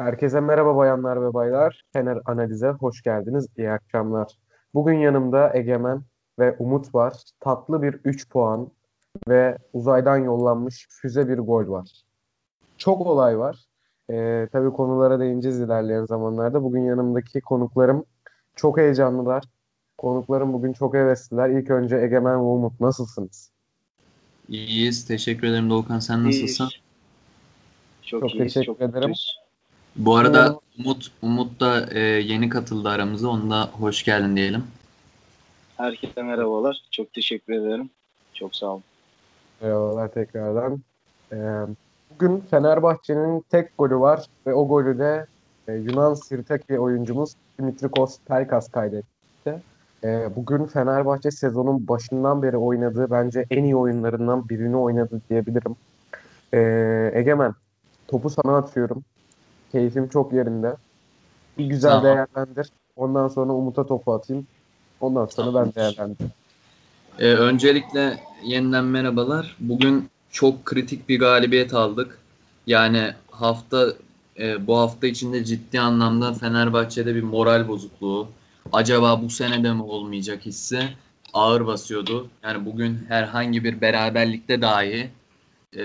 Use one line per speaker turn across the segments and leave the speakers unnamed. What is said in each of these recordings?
Herkese merhaba bayanlar ve baylar. Fener Analiz'e hoş geldiniz. İyi akşamlar. Bugün yanımda Egemen ve Umut var. Tatlı bir 3 puan ve uzaydan yollanmış füze bir gol var. Çok olay var. Ee, tabii konulara değineceğiz ilerleyen zamanlarda. Bugün yanımdaki konuklarım çok heyecanlılar. Konuklarım bugün çok hevesliler. İlk önce Egemen ve Umut nasılsınız?
İyiyiz. Teşekkür ederim Doğukan. Sen nasılsın?
Çok, çok iyiyiz, teşekkür çok ederim. Mutluyuz.
Bu arada Umut Umut da e, yeni katıldı aramıza. Onu da hoş geldin diyelim.
Herkese merhabalar. Çok teşekkür ederim. Çok sağ olun.
Merhabalar tekrardan. Ee, bugün Fenerbahçe'nin tek golü var ve o golü de e, Yunan Sirtaki oyuncumuz Dimitrikos Pelkas kaydetti. E, bugün Fenerbahçe sezonun başından beri oynadığı bence en iyi oyunlarından birini oynadı diyebilirim. E, Egemen, topu sana atıyorum. Keyfim çok yerinde. Bir güzel tamam. değerlendir. Ondan sonra Umut'a topu atayım. Ondan sonra tamam. ben değerlendireyim.
Ee, öncelikle yeniden merhabalar. Bugün çok kritik bir galibiyet aldık. Yani hafta e, bu hafta içinde ciddi anlamda Fenerbahçe'de bir moral bozukluğu. Acaba bu sene de mi olmayacak hissi ağır basıyordu. Yani bugün herhangi bir beraberlikte dahi e,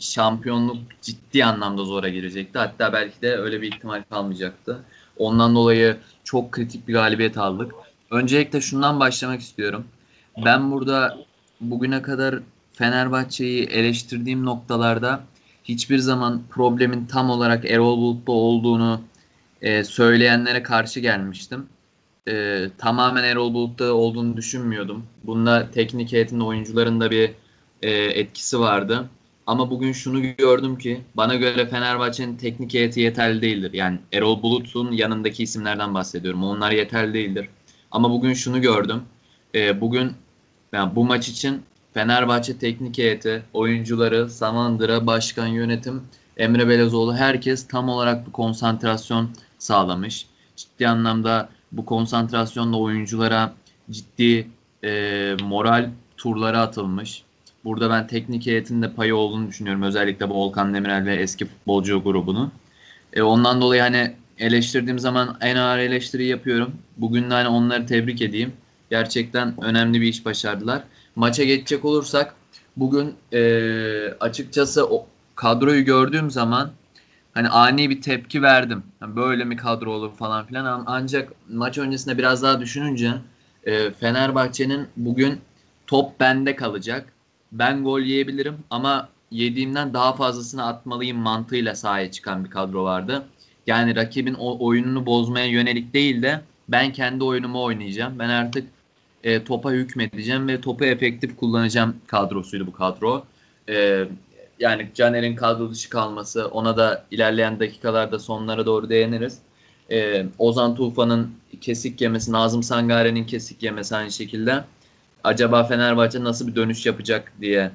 şampiyonluk ciddi anlamda zora girecekti. Hatta belki de öyle bir ihtimal kalmayacaktı. Ondan dolayı çok kritik bir galibiyet aldık. Öncelikle şundan başlamak istiyorum. Ben burada bugüne kadar Fenerbahçe'yi eleştirdiğim noktalarda hiçbir zaman problemin tam olarak Erol Bulut'ta olduğunu e, söyleyenlere karşı gelmiştim. E, tamamen Erol Bulut'ta olduğunu düşünmüyordum. Bunda teknik heyetinde oyuncuların da bir e, etkisi vardı. Ama bugün şunu gördüm ki bana göre Fenerbahçe'nin teknik heyeti yeterli değildir. Yani Erol Bulut'un yanındaki isimlerden bahsediyorum. Onlar yeterli değildir. Ama bugün şunu gördüm. E, bugün yani bu maç için Fenerbahçe teknik heyeti, oyuncuları, Samandıra, başkan, yönetim, Emre Belezoğlu herkes tam olarak bir konsantrasyon sağlamış. Ciddi anlamda bu konsantrasyonla oyunculara ciddi e, moral turları atılmış. Burada ben teknik heyetin de payı olduğunu düşünüyorum. Özellikle Volkan Demirel ve eski futbolcu grubunu. E, ondan dolayı hani eleştirdiğim zaman en ağır eleştiri yapıyorum. Bugün de hani onları tebrik edeyim. Gerçekten önemli bir iş başardılar. Maça geçecek olursak bugün e, açıkçası o kadroyu gördüğüm zaman hani ani bir tepki verdim. Yani böyle mi kadro olur falan filan. Ancak maç öncesinde biraz daha düşününce e, Fenerbahçe'nin bugün top bende kalacak ben gol yiyebilirim ama yediğimden daha fazlasını atmalıyım mantığıyla sahaya çıkan bir kadro vardı. Yani rakibin o oyununu bozmaya yönelik değil de ben kendi oyunumu oynayacağım. Ben artık e, topa hükmedeceğim ve topu efektif kullanacağım kadrosuydu bu kadro. E, yani Caner'in kadro dışı kalması ona da ilerleyen dakikalarda sonlara doğru değiniriz. E, Ozan Tufan'ın kesik yemesi, Nazım Sangare'nin kesik yemesi aynı şekilde acaba Fenerbahçe nasıl bir dönüş yapacak diye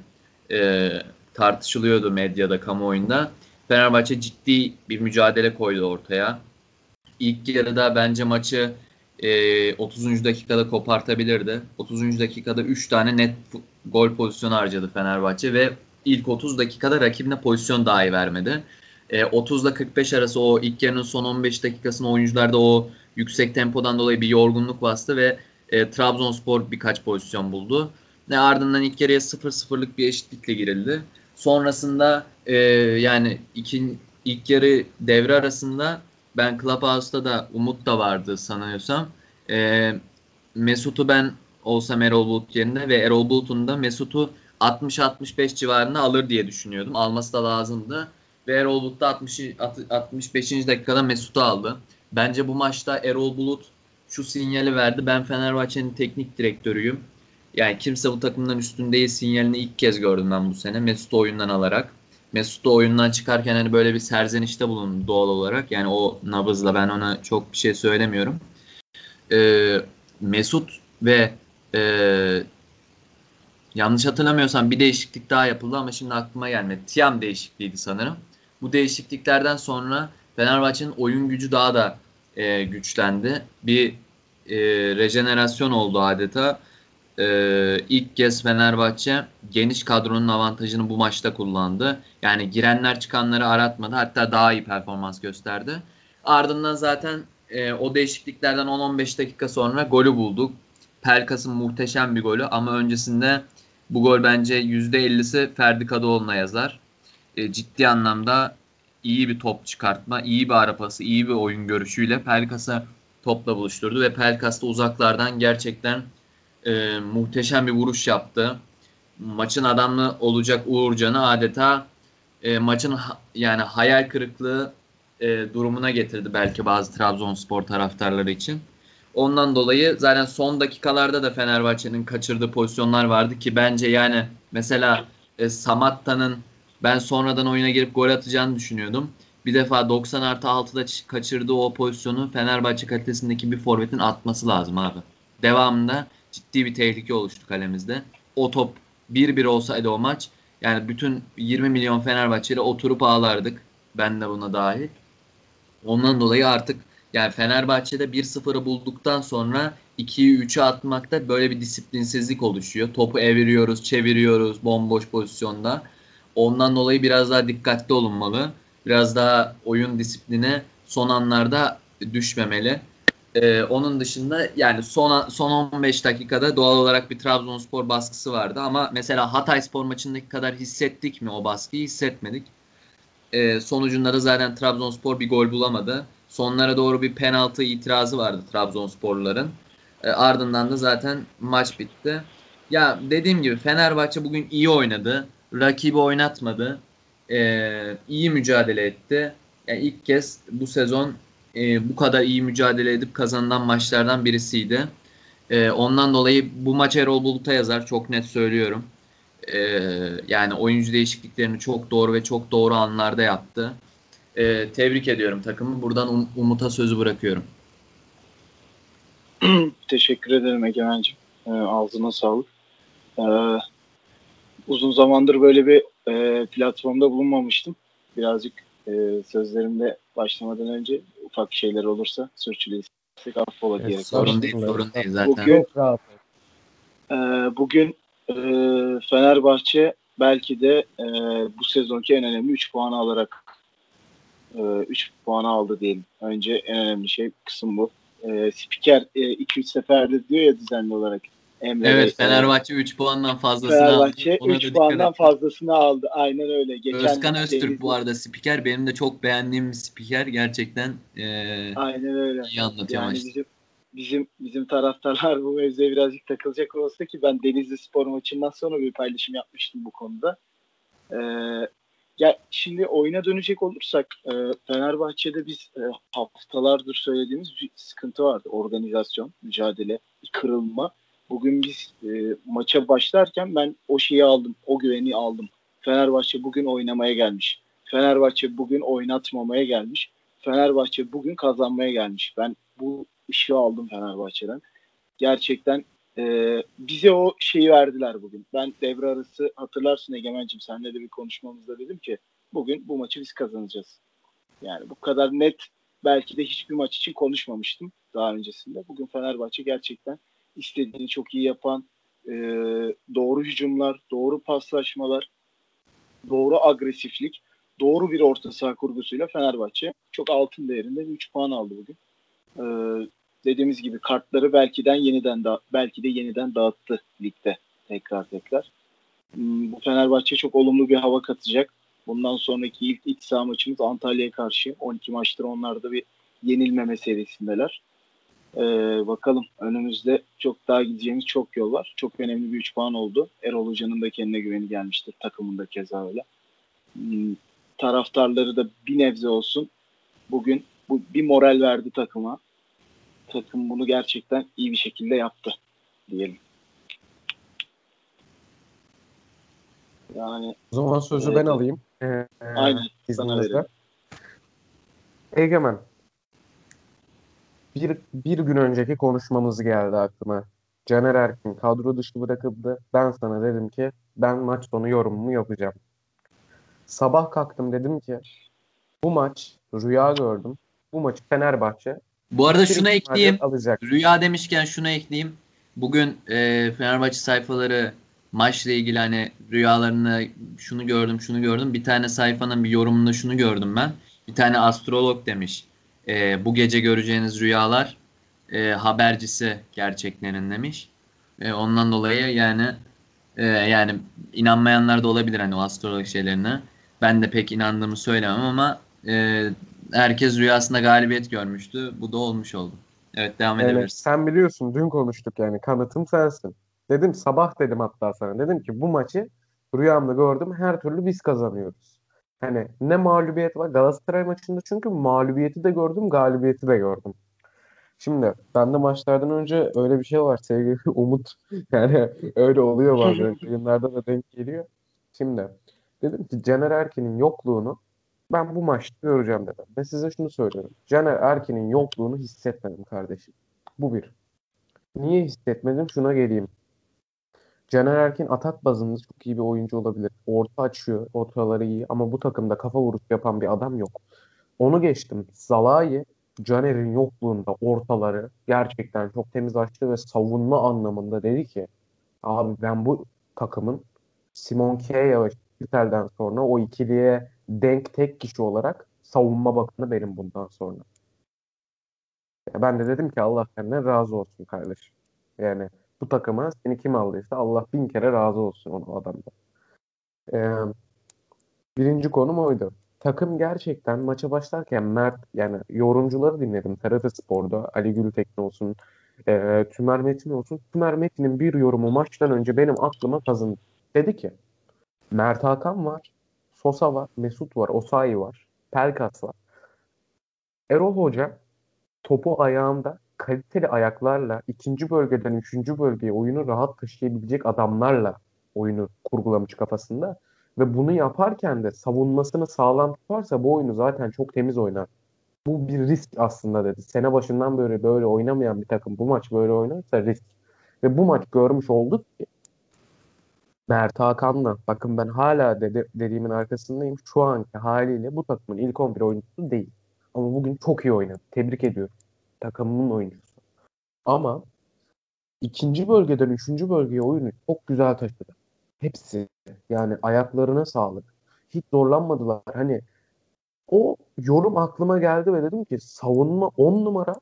e, tartışılıyordu medyada, kamuoyunda. Fenerbahçe ciddi bir mücadele koydu ortaya. İlk yarıda bence maçı e, 30. dakikada kopartabilirdi. 30. dakikada 3 tane net gol pozisyonu harcadı Fenerbahçe ve ilk 30 dakikada rakibine pozisyon dahi vermedi. E, 30 ile 45 arası o ilk yarının son 15 dakikasında oyuncularda o yüksek tempodan dolayı bir yorgunluk bastı ve e, Trabzonspor birkaç pozisyon buldu. Ve ardından ilk yarıya 0-0'lık bir eşitlikle girildi. Sonrasında e, yani iki, ilk yarı devre arasında ben Clubhouse'da da Umut da vardı sanıyorsam. E, Mesut'u ben olsam Erol Bulut yerine ve Erol Bulut'un da Mesut'u 60-65 civarında alır diye düşünüyordum. Alması da lazımdı. Ve Erol Bulut da 60, 65. dakikada Mesut'u aldı. Bence bu maçta Erol Bulut şu sinyali verdi. Ben Fenerbahçe'nin teknik direktörüyüm. Yani kimse bu takımdan üstün değil sinyalini ilk kez gördüm ben bu sene. Mesut'u oyundan alarak. Mesut'u oyundan çıkarken hani böyle bir serzenişte bulundu doğal olarak. Yani o nabızla ben ona çok bir şey söylemiyorum. Ee, Mesut ve e, yanlış hatırlamıyorsam bir değişiklik daha yapıldı ama şimdi aklıma gelmedi. Tiam değişikliğiydi sanırım. Bu değişikliklerden sonra Fenerbahçe'nin oyun gücü daha da e, güçlendi. Bir e, rejenerasyon oldu adeta. e, ilk kez Fenerbahçe geniş kadronun avantajını bu maçta kullandı. Yani girenler çıkanları aratmadı. Hatta daha iyi performans gösterdi. Ardından zaten e, o değişikliklerden 10-15 dakika sonra golü bulduk. Pelkas'ın muhteşem bir golü ama öncesinde bu gol bence %50'si Ferdi Kadıoğlu'na yazar. E, ciddi anlamda iyi bir top çıkartma, iyi bir arapası, iyi bir oyun görüşüyle Pelkas'a topla buluşturdu ve Pelkas da uzaklardan gerçekten e, muhteşem bir vuruş yaptı. Maçın adamı olacak Uğurcan'ı adeta e, maçın ha, yani hayal kırıklığı e, durumuna getirdi belki bazı Trabzonspor taraftarları için. Ondan dolayı zaten son dakikalarda da Fenerbahçe'nin kaçırdığı pozisyonlar vardı ki bence yani mesela e, Samatta'nın ben sonradan oyuna girip gol atacağını düşünüyordum. Bir defa 90 artı 6'da kaçırdığı o pozisyonu Fenerbahçe kalitesindeki bir forvetin atması lazım abi. Devamında ciddi bir tehlike oluştu kalemizde. O top 1-1 olsaydı o maç yani bütün 20 milyon Fenerbahçeli oturup ağlardık. Ben de buna dahil. Ondan dolayı artık yani Fenerbahçe'de 1-0'ı bulduktan sonra 2'yi 3'e atmakta böyle bir disiplinsizlik oluşuyor. Topu eviriyoruz, çeviriyoruz bomboş pozisyonda. Ondan dolayı biraz daha dikkatli olunmalı. Biraz daha oyun disipline son anlarda düşmemeli. Ee, onun dışında yani son son 15 dakikada doğal olarak bir Trabzonspor baskısı vardı ama mesela Hatay Spor maçındaki kadar hissettik mi o baskıyı? Hissetmedik. Ee, sonucunda da zaten Trabzonspor bir gol bulamadı. Sonlara doğru bir penaltı itirazı vardı Trabzonsporluların. Ee, ardından da zaten maç bitti. Ya dediğim gibi Fenerbahçe bugün iyi oynadı. Rakibi oynatmadı. Ee, iyi mücadele etti. Yani ilk kez bu sezon e, bu kadar iyi mücadele edip kazanılan maçlardan birisiydi. E, ondan dolayı bu maç Erol Bulut'a yazar. Çok net söylüyorum. E, yani oyuncu değişikliklerini çok doğru ve çok doğru anlarda yaptı. E, tebrik ediyorum takımı. Buradan um, Umut'a sözü bırakıyorum.
Teşekkür ederim Egemen'ciğim. E, ağzına sağlık. E, uzun zamandır böyle bir e, platformda bulunmamıştım. Birazcık e, sözlerimde başlamadan önce ufak şeyler olursa sürçüliysek affola
evet,
diyerek.
Sorun değil, sorun değil zaten.
Bugün, e, bugün e, Fenerbahçe belki de e, bu sezonki en önemli 3 puanı alarak 3 e, puanı aldı diyelim. Önce en önemli şey kısım bu. E, spiker 2-3 e, seferdir diyor ya düzenli olarak.
Emre evet Bey, Fenerbahçe 3 puandan fazlasını
Fenerbahçe
aldı.
Fenerbahçe 3 puandan fazlasını aldı. Aynen öyle.
Geçen Özkan Öztürk Denizli... bu arada spiker. Benim de çok beğendiğim spiker. Gerçekten e,
Aynen öyle.
iyi anlatıyor
yani bizim, bizim, bizim taraftarlar bu mevzuya birazcık takılacak olsa ki ben Denizli Spor maçından sonra bir paylaşım yapmıştım bu konuda. Ee, ya şimdi oyuna dönecek olursak e, Fenerbahçe'de biz e, haftalardır söylediğimiz bir sıkıntı vardı. Organizasyon, mücadele, kırılma Bugün biz e, maça başlarken ben o şeyi aldım, o güveni aldım. Fenerbahçe bugün oynamaya gelmiş. Fenerbahçe bugün oynatmamaya gelmiş. Fenerbahçe bugün kazanmaya gelmiş. Ben bu ışığı aldım Fenerbahçe'den. Gerçekten e, bize o şeyi verdiler bugün. Ben devre arası hatırlarsın Egemen'cim senle de bir konuşmamızda dedim ki bugün bu maçı biz kazanacağız. Yani bu kadar net belki de hiçbir maç için konuşmamıştım daha öncesinde. Bugün Fenerbahçe gerçekten istediğini çok iyi yapan, e, doğru hücumlar, doğru paslaşmalar, doğru agresiflik, doğru bir orta saha kurgusuyla Fenerbahçe çok altın değerinde 3 puan aldı bugün. E, dediğimiz gibi kartları belki de yeniden da belki de yeniden dağıttı ligde tekrar tekrar. Hmm, bu Fenerbahçe çok olumlu bir hava katacak. Bundan sonraki ilk iç saha maçımız Antalya'ya karşı. 12 maçtır onlar da bir yenilmeme serisindeler. Ee, bakalım önümüzde çok daha gideceğimiz çok yol var. Çok önemli bir 3 puan oldu. Erol Hoca'nın da kendine güveni gelmiştir. Takımında keza öyle. Hmm, taraftarları da bir nebze olsun bugün bu bir moral verdi takıma. Takım bunu gerçekten iyi bir şekilde yaptı diyelim.
Yani o zaman sözü evet. ben alayım. Ee,
Aynen. İzninizle.
Egemen, bir, bir gün önceki konuşmamız geldi aklıma. Caner Erkin kadro dışı bırakıldı. Ben sana dedim ki ben maç sonu yorumumu yapacağım. Sabah kalktım dedim ki bu maç rüya gördüm. Bu maçı Fenerbahçe
bu arada şunu ekleyeyim. Alacak. Rüya demişken şunu ekleyeyim. bugün e, Fenerbahçe sayfaları maçla ilgili hani rüyalarını şunu gördüm şunu gördüm. Bir tane sayfanın bir yorumunda şunu gördüm ben. Bir tane astrolog demiş. E, bu gece göreceğiniz rüyalar e, habercisi gerçeklerin demiş. E, ondan dolayı yani e, yani inanmayanlar da olabilir hani o astrolog şeylerine. Ben de pek inandığımı söylemem ama e, herkes rüyasında galibiyet görmüştü. Bu da olmuş oldu. Evet devam
Yani
edebiliriz.
sen biliyorsun dün konuştuk yani kanıtım sensin. Dedim sabah dedim hatta sana. Dedim ki bu maçı rüyamda gördüm her türlü biz kazanıyoruz. Hani ne mağlubiyet var Galatasaray maçında çünkü mağlubiyeti de gördüm galibiyeti de gördüm. Şimdi ben de maçlardan önce öyle bir şey var sevgili Umut. Yani öyle oluyor bazen yayınlarda da denk geliyor. Şimdi dedim ki Caner Erkin'in yokluğunu ben bu maçta göreceğim dedim. Ve size şunu söylüyorum. Caner Erkin'in yokluğunu hissetmedim kardeşim. Bu bir. Niye hissetmedim? Şuna geleyim. Caner Erkin atak bazında çok iyi bir oyuncu olabilir. Orta açıyor, ortaları iyi ama bu takımda kafa vuruş yapan bir adam yok. Onu geçtim. Zalai, Caner'in yokluğunda ortaları gerçekten çok temiz açtı ve savunma anlamında dedi ki abi ben bu takımın Simon Kea ve Kittel'den sonra o ikiliye denk tek kişi olarak savunma bakanı benim bundan sonra. Ben de dedim ki Allah senden razı olsun kardeşim. Yani bu takıma seni kim aldıysa Allah bin kere razı olsun onu adamda. Ee, birinci konum oydu. Takım gerçekten maça başlarken Mert yani yorumcuları dinledim. TRT Spor'da Ali Gültekin olsun, e, Tümer Metin olsun. Tümer Metin'in bir yorumu maçtan önce benim aklıma kazındı. Dedi ki Mert Hakan var, Sosa var, Mesut var, Osayi var, Pelkas var. Erol Hoca topu ayağında kaliteli ayaklarla ikinci bölgeden üçüncü bölgeye oyunu rahat taşıyabilecek adamlarla oyunu kurgulamış kafasında. Ve bunu yaparken de savunmasını sağlam tutarsa bu oyunu zaten çok temiz oynar. Bu bir risk aslında dedi. Sene başından böyle böyle oynamayan bir takım bu maç böyle oynarsa risk. Ve bu maç görmüş olduk ki Mert Hakan'la bakın ben hala dedi, dediğimin arkasındayım. Şu anki haliyle bu takımın ilk 11 oyuncusu değil. Ama bugün çok iyi oynadı. Tebrik ediyorum. Takımının oyuncusu. Ama ikinci bölgeden üçüncü bölgeye oyunu çok güzel taşıdı. Hepsi. Yani ayaklarına sağlık. Hiç zorlanmadılar. Hani o yorum aklıma geldi ve dedim ki savunma 10 numara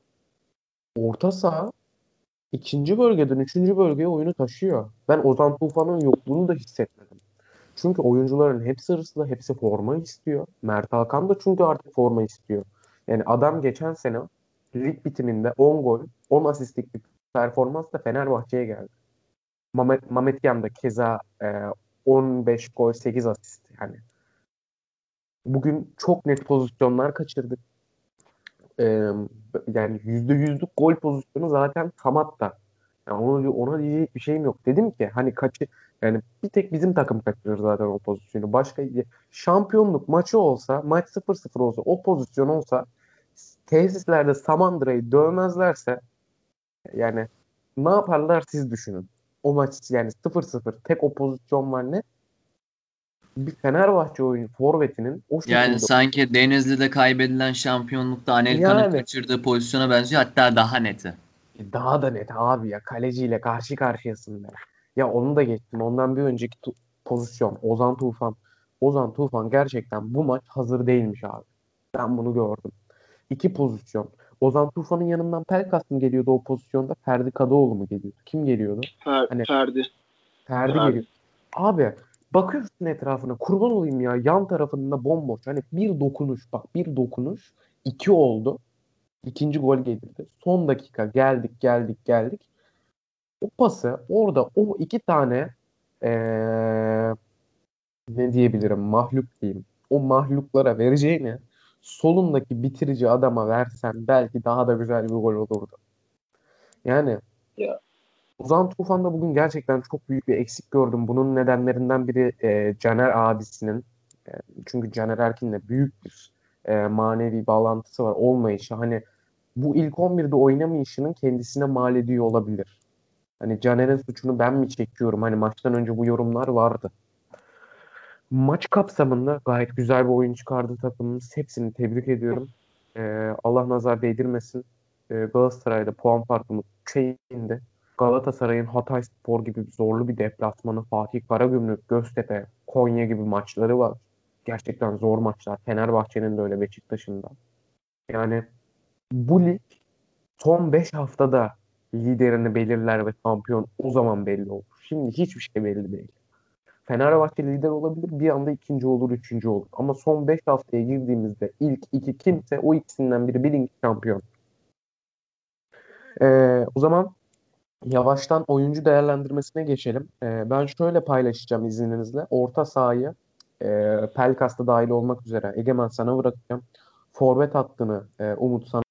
orta saha ikinci bölgeden üçüncü bölgeye oyunu taşıyor. Ben Ozan Tufan'ın yokluğunu da hissetmedim. Çünkü oyuncuların hepsi hırslı, hepsi forma istiyor. Mert Hakan da çünkü artık forma istiyor. Yani adam geçen sene lig bitiminde 10 gol, 10 asistlik bir performansla Fenerbahçe'ye geldi. Mehmet Yam da keza e, 15 gol, 8 asist. Yani bugün çok net pozisyonlar kaçırdık. E, yani %100'lük gol pozisyonu zaten Samat'ta. Yani ona, ona diyecek bir şeyim yok. Dedim ki hani kaçı yani bir tek bizim takım kaçırır zaten o pozisyonu. Başka şampiyonluk maçı olsa, maç 0-0 olsa, o pozisyon olsa tesislerde Samandıra'yı dövmezlerse yani ne yaparlar siz düşünün. O maç yani 0-0 tek o pozisyon var ne? Bir Fenerbahçe oyun forvetinin o şekilde
Yani sanki Denizli'de kaybedilen şampiyonlukta Anelka'nın
Yani.
kaçırdığı pozisyona benziyor. Hatta daha neti.
daha da net abi ya kaleciyle karşı karşıyasın. Ya onu da geçtim. Ondan bir önceki tu- pozisyon Ozan Tufan. Ozan Tufan gerçekten bu maç hazır değilmiş abi. Ben bunu gördüm. İki pozisyon. Ozan Tufan'ın yanından Pelkas mı geliyordu o pozisyonda? Ferdi Kadıoğlu mu geliyordu? Kim geliyordu?
Fer-
Hani-
Ferdi.
Ferdi
Ferdi.
geliyor. Abi bakıyorsun etrafına kurban olayım ya yan tarafında bomboş. Hani bir dokunuş bak bir dokunuş iki oldu. İkinci gol gelirdi. Son dakika geldik geldik geldik. O pası orada o iki tane eee, ne diyebilirim mahluk diyeyim. O mahluklara vereceğini solundaki bitirici adama versen belki daha da güzel bir gol olurdu. Yani
Ya.
Ozan Tufan'da bugün gerçekten çok büyük bir eksik gördüm. Bunun nedenlerinden biri e, Caner abisinin. E, çünkü Caner Erkin'le büyük bir e, manevi bağlantısı var. Olmayışı. Hani bu ilk 11'de oynamayışının kendisine mal ediyor olabilir. Hani Caner'in suçunu ben mi çekiyorum? Hani maçtan önce bu yorumlar vardı. Maç kapsamında gayet güzel bir oyun çıkardı takımımız. Hepsini tebrik ediyorum. E, Allah nazar değdirmesin. E, Galatasaray'da puan farkımız 3'e indi. Galatasaray'ın Hatay Spor gibi zorlu bir deplasmanı, Fatih Karagümrük, Göztepe, Konya gibi maçları var. Gerçekten zor maçlar. Fenerbahçe'nin de öyle Beşiktaş'ın da. Yani bu lig son 5 haftada liderini belirler ve şampiyon o zaman belli olur. Şimdi hiçbir şey belli değil. Fenerbahçe lider olabilir, bir anda ikinci olur, üçüncü olur. Ama son 5 haftaya girdiğimizde ilk iki kimse o ikisinden biri birinci şampiyon. Ee, o zaman yavaştan oyuncu değerlendirmesine geçelim. Ee, ben şöyle paylaşacağım izninizle. Orta sahayı e, Pelkas'ta dahil olmak üzere Egemen sana bırakacağım. Forvet hattını e, Umut sana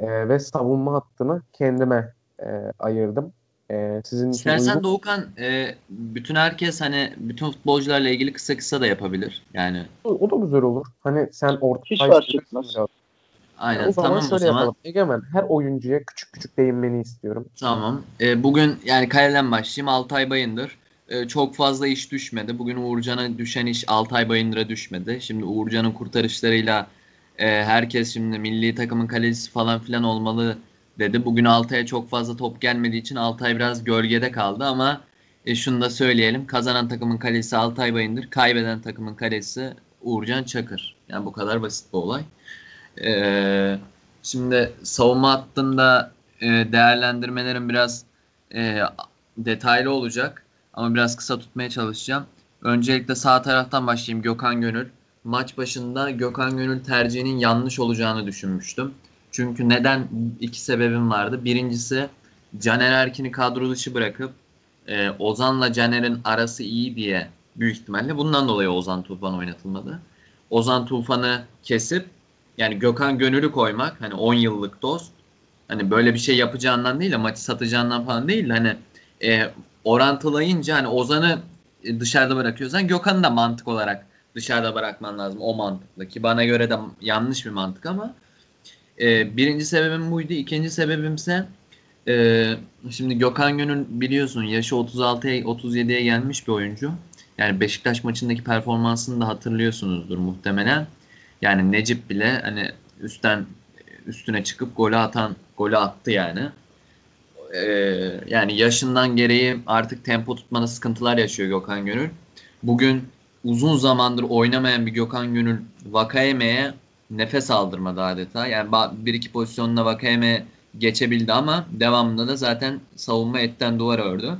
e, ve savunma hattını kendime e, ayırdım. E, sizin için
İstersen
uygun-
Doğukan e, bütün herkes hani bütün futbolcularla ilgili kısa kısa da yapabilir. Yani
o da güzel olur. Hani sen orta
Hiç fark etmez.
aynen
o zaman
tamam o
şöyle
zaman.
yapalım. Egemen her oyuncuya küçük küçük değinmeni istiyorum.
Tamam. E, bugün yani kaleden başlayayım. Altay Bayındır. E, çok fazla iş düşmedi. Bugün Uğurcan'a düşen iş Altay Bayındır'a düşmedi. Şimdi Uğurcan'ın kurtarışlarıyla e, herkes şimdi milli takımın kalecisi falan filan olmalı dedi. Bugün Altay'a çok fazla top gelmediği için Altay biraz gölgede kaldı ama e, şunu da söyleyelim. Kazanan takımın kalecisi Altay Bayındır. Kaybeden takımın kalecisi Uğurcan Çakır. Yani bu kadar basit bir olay. E, şimdi savunma hattında e, değerlendirmelerim biraz e, detaylı olacak ama biraz kısa tutmaya çalışacağım. Öncelikle sağ taraftan başlayayım Gökhan Gönül. Maç başında Gökhan Gönül tercihinin yanlış olacağını düşünmüştüm. Çünkü neden? iki sebebim vardı. Birincisi Caner Erkin'i kadro dışı bırakıp e, Ozan'la Caner'in arası iyi diye büyük ihtimalle bundan dolayı Ozan Tufan oynatılmadı. Ozan Tufan'ı kesip yani Gökhan Gönül'ü koymak hani 10 yıllık dost hani böyle bir şey yapacağından değil de maçı satacağından falan değil de hani e, orantılayınca hani Ozan'ı dışarıda bırakıyorsan Gökhan'ı da mantık olarak dışarıda bırakman lazım. O mantıklı ki bana göre de yanlış bir mantık ama e, birinci sebebim buydu. İkinci sebebimse e, şimdi Gökhan Gönül biliyorsun yaşı 36'ya 37'ye gelmiş bir oyuncu. Yani Beşiktaş maçındaki performansını da hatırlıyorsunuzdur muhtemelen. Yani Necip bile hani üstten üstüne çıkıp golü atan golü attı yani. Ee, yani yaşından gereği artık tempo tutmada sıkıntılar yaşıyor Gökhan Gönül. Bugün uzun zamandır oynamayan bir Gökhan Gönül Vakayeme'ye nefes aldırmadı adeta. Yani bir iki pozisyonla Vakayeme geçebildi ama devamında da zaten savunma etten duvar ördü.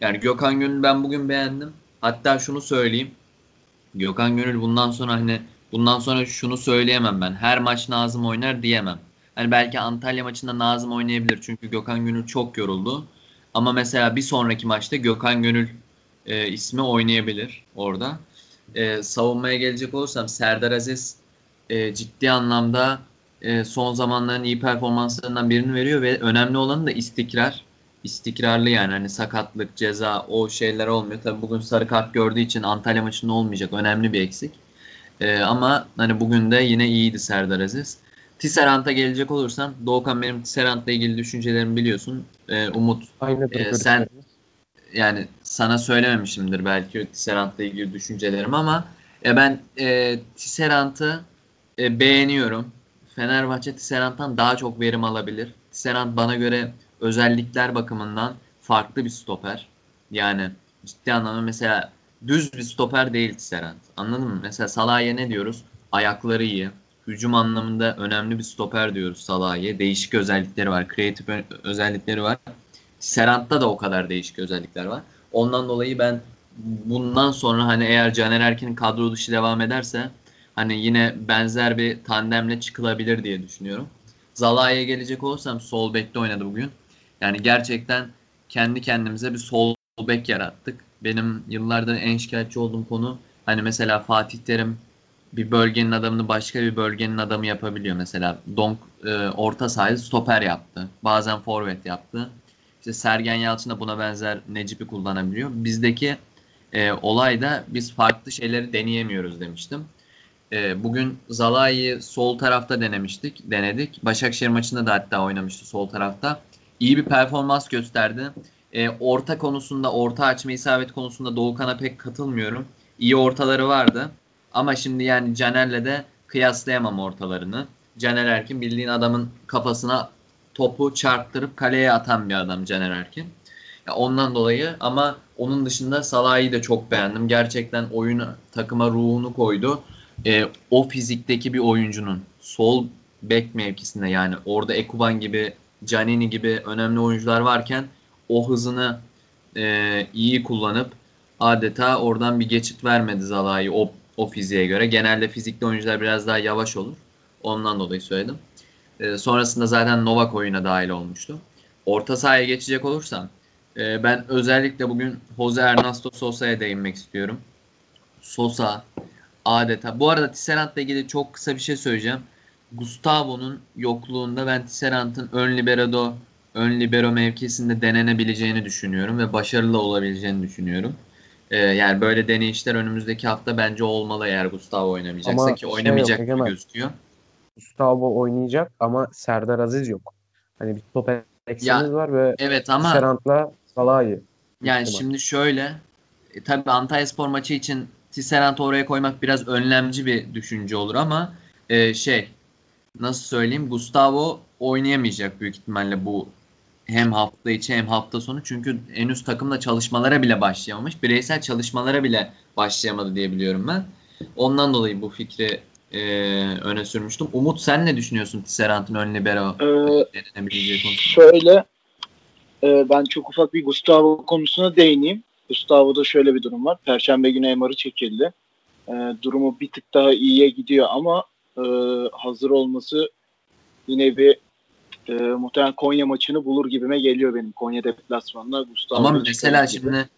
Yani Gökhan Gönül ben bugün beğendim. Hatta şunu söyleyeyim. Gökhan Gönül bundan sonra hani bundan sonra şunu söyleyemem ben. Her maç Nazım oynar diyemem. Hani belki Antalya maçında Nazım oynayabilir çünkü Gökhan Gönül çok yoruldu. Ama mesela bir sonraki maçta Gökhan Gönül e, ismi oynayabilir orada. E, savunmaya gelecek olursam Serdar Aziz e, ciddi anlamda e, son zamanların iyi performanslarından birini veriyor ve önemli olan da istikrar. İstikrarlı yani hani sakatlık, ceza o şeyler olmuyor. Tabii bugün sarı kart gördüğü için Antalya maçında olmayacak. Önemli bir eksik. E, ama hani bugün de yine iyiydi Serdar Aziz. Tisserant'a gelecek olursam Doğukan benim Tisserant'la ilgili düşüncelerimi biliyorsun. E, Umut
Aynıdır
Ee, sen- yani sana söylememişimdir belki Tisserant'la ilgili düşüncelerim ama e, ben e, Tisserant'ı e, beğeniyorum. Fenerbahçe Tisserant'tan daha çok verim alabilir. Tisserant bana göre özellikler bakımından farklı bir stoper. Yani ciddi anlamda mesela düz bir stoper değil Tisserant. Anladın mı? Mesela Salah'a ne diyoruz? Ayakları iyi. Hücum anlamında önemli bir stoper diyoruz Salah'a. Değişik özellikleri var. Kreatif özellikleri var. Serant'ta da o kadar değişik özellikler var. Ondan dolayı ben bundan sonra hani eğer Caner Erkin'in kadro dışı devam ederse hani yine benzer bir tandemle çıkılabilir diye düşünüyorum. Zalai'ye gelecek olursam sol bekte oynadı bugün. Yani gerçekten kendi kendimize bir sol bek yarattık. Benim yıllardır en şikayetçi olduğum konu hani mesela Fatih Terim bir bölgenin adamını başka bir bölgenin adamı yapabiliyor. Mesela Donk e, orta sahayı stoper yaptı. Bazen forvet yaptı. İşte Sergen Yalçın da buna benzer Necip'i kullanabiliyor. Bizdeki e, olay da biz farklı şeyleri deneyemiyoruz demiştim. E, bugün Zalai'yi sol tarafta denemiştik, denedik. Başakşehir maçında da hatta oynamıştı sol tarafta. İyi bir performans gösterdi. E, orta konusunda, orta açma isabet konusunda Doğukan'a pek katılmıyorum. İyi ortaları vardı. Ama şimdi yani Caner'le de kıyaslayamam ortalarını. Caner Erkin bildiğin adamın kafasına topu çarptırıp kaleye atan bir adam Caner Erkin. Ya ondan dolayı ama onun dışında Salah'ı da çok beğendim. Gerçekten oyunu takıma ruhunu koydu. E, o fizikteki bir oyuncunun sol bek mevkisinde yani orada Ekuban gibi, Canini gibi önemli oyuncular varken o hızını e, iyi kullanıp adeta oradan bir geçit vermedi Zalai o, o fiziğe göre. Genelde fizikli oyuncular biraz daha yavaş olur. Ondan dolayı söyledim. E, sonrasında zaten Novak oyuna dahil olmuştu. Orta sahaya geçecek olursam e, ben özellikle bugün Jose Ernesto Sosa'ya değinmek istiyorum. Sosa adeta. Bu arada Tisserant'la ilgili çok kısa bir şey söyleyeceğim. Gustavo'nun yokluğunda ben Tisserant'ın ön liberado ön libero mevkisinde denenebileceğini düşünüyorum ve başarılı olabileceğini düşünüyorum. Ee, yani böyle deneyişler önümüzdeki hafta bence olmalı eğer Gustavo oynamayacaksa
Ama
ki
şey
oynamayacak
yok,
gibi gözüküyor.
Gustavo oynayacak ama Serdar Aziz yok. Hani bir top eksiğimiz var ve
Evet ama
Serant'la Salah'ı.
Yani şimdi şöyle e, tabii Antalya Spor maçı için Tisserant'ı oraya koymak biraz önlemci bir düşünce olur ama e, şey nasıl söyleyeyim Gustavo oynayamayacak büyük ihtimalle bu hem hafta içi hem hafta sonu çünkü henüz takımla çalışmalara bile başlayamamış. Bireysel çalışmalara bile başlayamadı diye biliyorum ben. Ondan dolayı bu fikri e, öne sürmüştüm. Umut sen ne düşünüyorsun Tisserant'ın ön libero
Ee? Şöyle e, ben çok ufak bir Gustavo konusuna değineyim. Gustavo'da şöyle bir durum var. Perşembe günü MR'ı çekildi. E, durumu bir tık daha iyiye gidiyor ama e, hazır olması yine bir e, muhtemelen Konya maçını bulur gibime geliyor benim. Konya deplasmanına Gustavo.
Ama mesela şimdi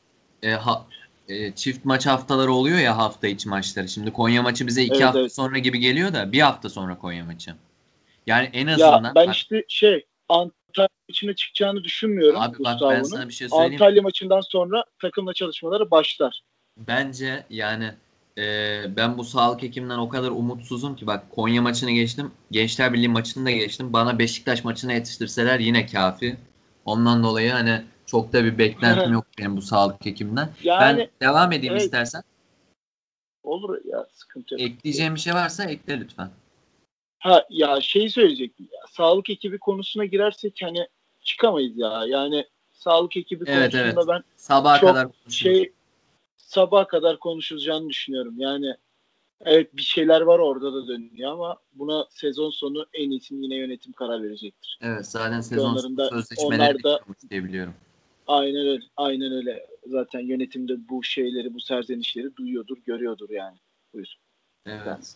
e, ha- e, çift maç haftaları oluyor ya hafta içi maçları. Şimdi Konya maçı bize iki
Evet,
hafta
evet.
sonra gibi geliyor da bir hafta sonra Konya maçı. Yani en
ya
azından
ben
bak,
işte şey Antalya maçına çıkacağını düşünmüyorum
abi bak ben sana bir şey söyleyeyim.
Antalya maçından sonra takımla çalışmaları başlar.
Bence yani e, ben bu sağlık ekiminden o kadar umutsuzum ki bak Konya maçını geçtim. Gençler Birliği maçını da geçtim. Bana Beşiktaş maçına yetiştirseler yine kafi. Ondan dolayı hani çok da bir beklentim yok benim bu sağlık ekiminden.
Yani
ben devam edeyim
evet.
istersen.
olur ya sıkıntı yok.
Ekleyeceğim bir şey varsa ekle lütfen.
Ha ya şeyi söyleyecektim ya. Sağlık ekibi konusuna girersek hani çıkamayız ya. Yani sağlık ekibi
Evet,
konusunda
evet.
ben
Sabaha
Çok
kadar
şey sabaha kadar konuşulacağını düşünüyorum. Yani evet bir şeyler var orada da dönüyor ama buna sezon sonu en iyisini yine yönetim karar verecektir.
Evet zaten sezon
da-
sözleşmeleri
da-
bitiyormuş diye biliyorum.
Aynen öyle. Aynen öyle. Zaten yönetimde bu şeyleri, bu serzenişleri duyuyordur, görüyordur yani. Buyur.
Evet.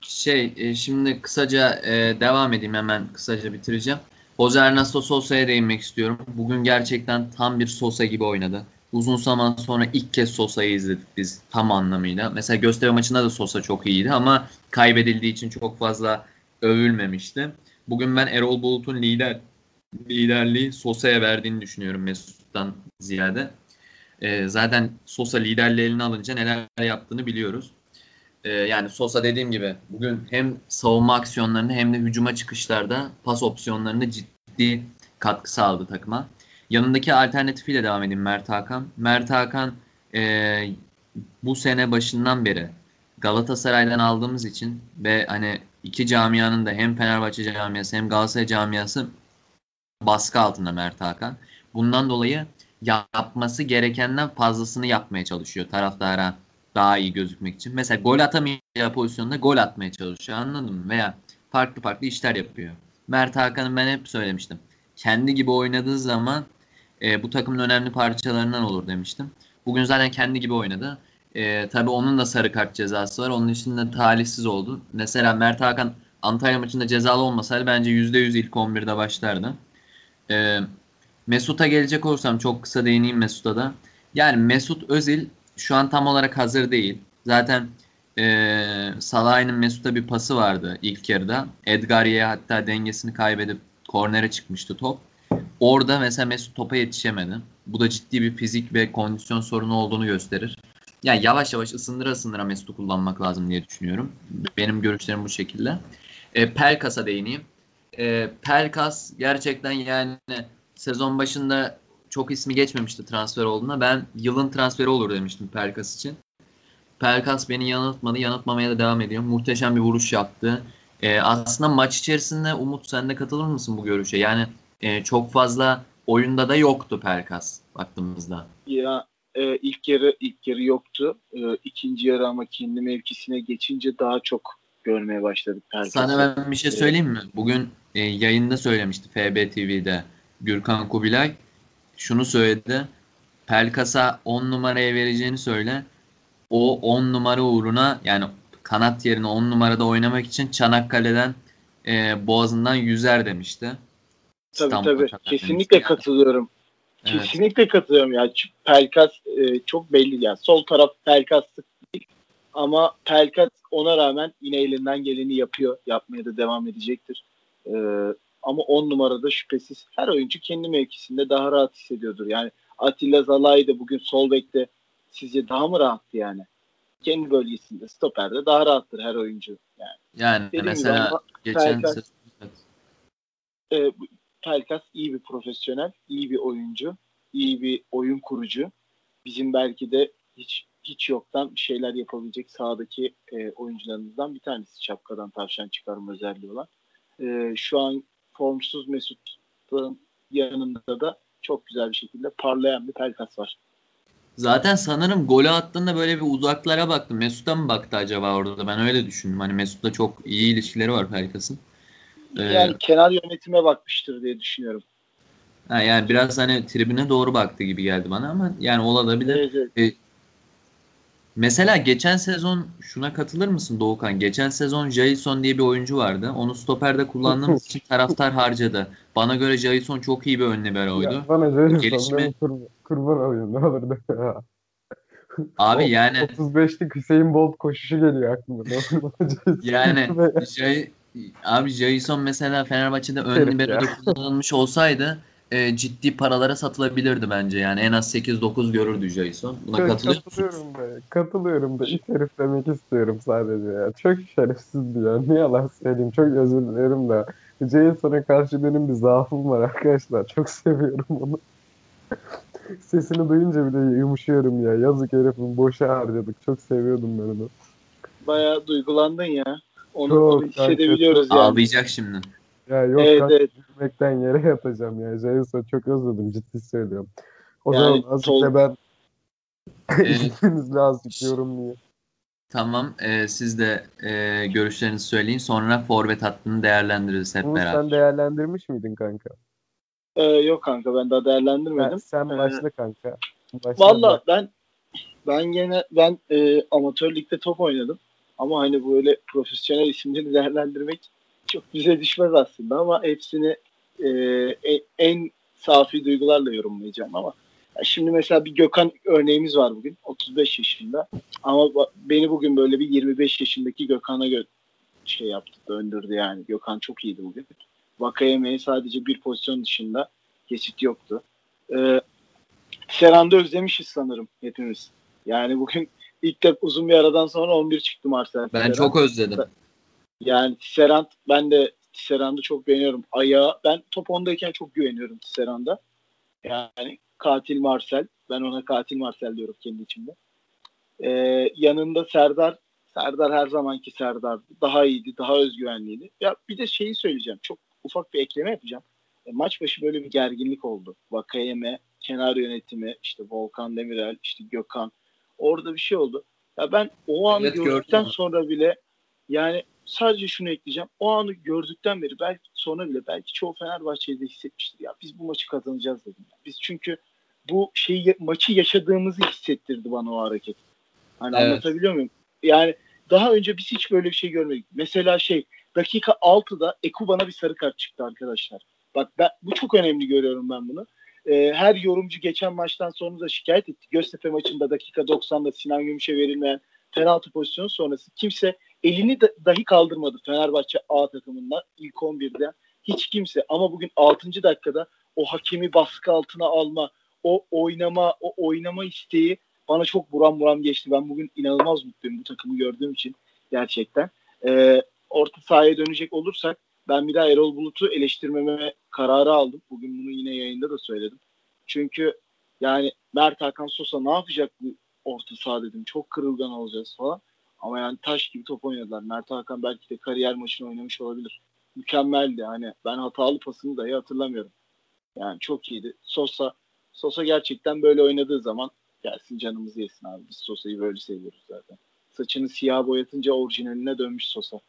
Şey e, şimdi kısaca e, devam edeyim hemen kısaca bitireceğim. Jose Ernesto Sosa'ya değinmek istiyorum. Bugün gerçekten tam bir Sosa gibi oynadı. Uzun zaman sonra ilk kez Sosa'yı izledik biz tam anlamıyla. Mesela Göztepe maçında da Sosa çok iyiydi ama kaybedildiği için çok fazla övülmemişti. Bugün ben Erol Bulut'un lider liderliği Sosa'ya verdiğini düşünüyorum Mesut'tan ziyade. E, zaten Sosa liderliği alınca neler yaptığını biliyoruz. E, yani Sosa dediğim gibi bugün hem savunma aksiyonlarında hem de hücuma çıkışlarda pas opsiyonlarında ciddi katkı sağladı takıma. Yanındaki alternatifiyle devam edeyim Mert Hakan. Mert Hakan e, bu sene başından beri Galatasaray'dan aldığımız için ve hani iki camianın da hem Fenerbahçe camiası hem Galatasaray camiası baskı altında Mert Hakan. Bundan dolayı yapması gerekenden fazlasını yapmaya çalışıyor taraftara daha iyi gözükmek için. Mesela gol atamayacağı pozisyonda gol atmaya çalışıyor anladın mı? Veya farklı farklı işler yapıyor. Mert Hakan'ın ben hep söylemiştim. Kendi gibi oynadığı zaman e, bu takımın önemli parçalarından olur demiştim. Bugün zaten kendi gibi oynadı. E, tabii onun da sarı kart cezası var. Onun dışında talihsiz oldu. Mesela Mert Hakan Antalya maçında cezalı olmasaydı bence %100 ilk 11'de başlardı. E, Mesut'a gelecek olursam çok kısa değineyim Mesut'a da. Yani Mesut Özil şu an tam olarak hazır değil. Zaten e, Salah'ın Mesut'a bir pası vardı ilk yarıda. Edgar'ye hatta dengesini kaybedip kornere çıkmıştı top. Orada mesela Mesut topa yetişemedi. Bu da ciddi bir fizik ve kondisyon sorunu olduğunu gösterir. Yani yavaş yavaş ısındıra ısındıra Mesut'u kullanmak lazım diye düşünüyorum. Benim görüşlerim bu şekilde. E, Pelkas'a değineyim. E, Pelkas gerçekten yani sezon başında çok ismi geçmemişti transfer olduğuna. Ben yılın transferi olur demiştim Pelkas için. Pelkas beni yanıltmadı. Yanıltmamaya da devam ediyor. Muhteşem bir vuruş yaptı. E, aslında maç içerisinde Umut sen de katılır mısın bu görüşe? Yani e, çok fazla oyunda da yoktu Pelkas baktığımızda.
Ya e, ilk yarı ilk yarı yoktu. E, ikinci yarı ama kendi mevkisine geçince daha çok görmeye başladık
Pelkas'ı. Sana ben bir şey söyleyeyim mi? Bugün e, yayında söylemişti FB TV'de Gürkan Kubilay. Şunu söyledi. Pelkas'a 10 numaraya vereceğini söyle. O 10 numara uğruna yani kanat yerine 10 numarada oynamak için Çanakkale'den e, Boğazı'ndan yüzer demişti.
Tabii İstanbul tabii. Kesinlikle yani. katılıyorum. Evet. Kesinlikle katılıyorum ya. Pelkas e, çok belli ya. Sol taraf Pelkas değil ama Pelkas ona rağmen yine elinden geleni yapıyor. Yapmaya da devam edecektir. E, ama 10 numarada şüphesiz her oyuncu kendi mevkisinde daha rahat hissediyordur. Yani Atilla Zalai da bugün sol bekte sizce daha mı rahattı yani? Kendi bölgesinde stoperde daha rahattır her oyuncu. Yani,
yani mesela geçen Pelkas,
e, Pelkas iyi bir profesyonel, iyi bir oyuncu, iyi bir oyun kurucu. Bizim belki de hiç hiç yoktan bir şeyler yapabilecek sahadaki e, oyuncularımızdan bir tanesi şapkadan tavşan çıkarma özelliği olan. E, şu an formsuz Mesut'un yanında da çok güzel bir şekilde parlayan bir Pelkas var.
Zaten sanırım golü attığında böyle bir uzaklara baktı. Mesut'a mı baktı acaba orada? Ben öyle düşündüm. Hani Mesut'la çok iyi ilişkileri var Pelkas'ın.
Ee, yani kenar yönetime bakmıştır diye düşünüyorum.
Ha, yani biraz hani tribüne doğru baktı gibi geldi bana ama yani olabilir. Evet, evet. Ee, mesela geçen sezon şuna katılır mısın Doğukan? Geçen sezon Jason diye bir oyuncu vardı. Onu stoperde kullandığımız için taraftar harcadı. Bana göre Jason çok iyi bir ön liberoydu. Ya
bana Jason Gelişimi... kurban, kurban olayım ne olurdu ya.
Abi o, yani
35'lik Hüseyin Bolt koşuşu geliyor aklıma.
yani Jay, abi Jason mesela Fenerbahçe'de ön libero'da kullanılmış olsaydı e, ciddi paralara satılabilirdi bence. Yani en az 8-9 görürdü Jason. Buna
evet, katılıyor Katılıyorum be. Katılıyorum herif demek istiyorum sadece ya. Çok şerefsizdi ya. Ne yalan söyleyeyim. Çok özür dilerim da. Jason'a karşı benim bir zaafım var arkadaşlar. Çok seviyorum onu. Sesini duyunca bile yumuşuyorum ya. Yazık herifin boşa harcadık. Çok seviyordum ben onu.
Bayağı duygulandın ya. Onu, çok, onu hissedebiliyoruz yani.
Ağlayacak şimdi.
Ya yok evet, evet. yürümekten yere yatacağım ya. Jails'a çok özledim ciddi söylüyorum. O yani, zaman azıcık da ben izninizle azıcık yorumlayayım.
Tamam. E, siz de e, görüşlerinizi söyleyin. Sonra forvet hattını değerlendiririz hep Bunu beraber.
Sen değerlendirmiş miydin kanka?
Ee, yok kanka ben daha değerlendirmedim. Ben,
sen ee, başla kanka.
Valla ben ben gene ben e, amatör ligde top oynadım. Ama hani böyle profesyonel isimleri değerlendirmek çok bize düşmez aslında ama hepsini e, e, en safi duygularla yorumlayacağım ama şimdi mesela bir Gökhan örneğimiz var bugün 35 yaşında ama beni bugün böyle bir 25 yaşındaki Gökhan'a gö şey yaptı döndürdü yani Gökhan çok iyiydi bugün. Vakayeme'ye sadece bir pozisyon dışında geçit yoktu. Ee, Serhan'da özlemişiz sanırım hepimiz. Yani bugün ilk de uzun bir aradan sonra 11 çıktı Marcel.
Ben çok özledim.
Yani Tisserand ben de Tisserand'ı çok beğeniyorum. Ayağı ben top 10'dayken çok güveniyorum Tisserand'a. Yani katil Marcel. Ben ona katil Marcel diyorum kendi içimde. Ee, yanında Serdar. Serdar her zamanki Serdar. Daha iyiydi, daha özgüvenliydi. Ya bir de şeyi söyleyeceğim. Çok ufak bir ekleme yapacağım. E, maç başı böyle bir gerginlik oldu. Vakayeme, kenar yönetimi, işte Volkan Demirel, işte Gökhan. Orada bir şey oldu. Ya ben o an evet, gördükten sonra bile yani sadece şunu ekleyeceğim. O anı gördükten beri belki sonra bile belki çoğu Fenerbahçe'de hissetmiştir. Ya biz bu maçı kazanacağız dedim. Biz çünkü bu şeyi maçı yaşadığımızı hissettirdi bana o hareket. Hani evet. anlatabiliyor muyum? Yani daha önce biz hiç böyle bir şey görmedik. Mesela şey dakika 6'da Eku bana bir sarı kart çıktı arkadaşlar. Bak ben, bu çok önemli görüyorum ben bunu. Ee, her yorumcu geçen maçtan sonra da şikayet etti. Göztepe maçında dakika 90'da Sinan Gümüş'e verilmeyen penaltı pozisyonu sonrası kimse elini dahi kaldırmadı Fenerbahçe A takımından ilk 11'den. Hiç kimse ama bugün 6. dakikada o hakemi baskı altına alma, o oynama, o oynama isteği bana çok buram buram geçti. Ben bugün inanılmaz mutluyum bu takımı gördüğüm için gerçekten. Ee, orta sahaya dönecek olursak ben bir daha Erol Bulut'u eleştirmeme kararı aldım. Bugün bunu yine yayında da söyledim. Çünkü yani Mert Hakan Sosa ne yapacak bu orta saha dedim. Çok kırılgan olacağız falan. Ama yani taş gibi top oynadılar. Mert Hakan belki de kariyer maçını oynamış olabilir. Mükemmeldi. Hani ben hatalı pasını dahi hatırlamıyorum. Yani çok iyiydi. Sosa Sosa gerçekten böyle oynadığı zaman gelsin canımızı yesin abi. Biz Sosa'yı böyle seviyoruz zaten. Saçını siyah boyatınca orijinaline dönmüş Sosa.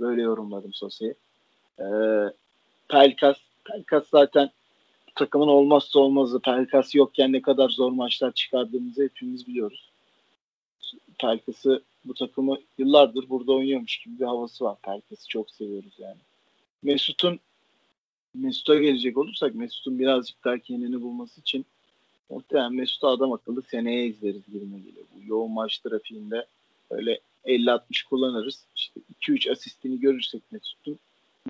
Böyle yorumladım Sosa'yı. Ee, Pelkas. Pelkas zaten takımın olmazsa olmazı. Pelkas yokken ne kadar zor maçlar çıkardığımızı hepimiz biliyoruz. Pelkas'ı bu takımı yıllardır burada oynuyormuş gibi bir havası var. Pelkas'ı çok seviyoruz yani. Mesut'un Mesut'a gelecek olursak Mesut'un birazcık daha kendini bulması için muhtemelen Mesut'u adam akıllı seneye izleriz gibime geliyor. Bu yoğun maç trafiğinde öyle 50-60 kullanırız. İşte 2-3 asistini görürsek Mesut'un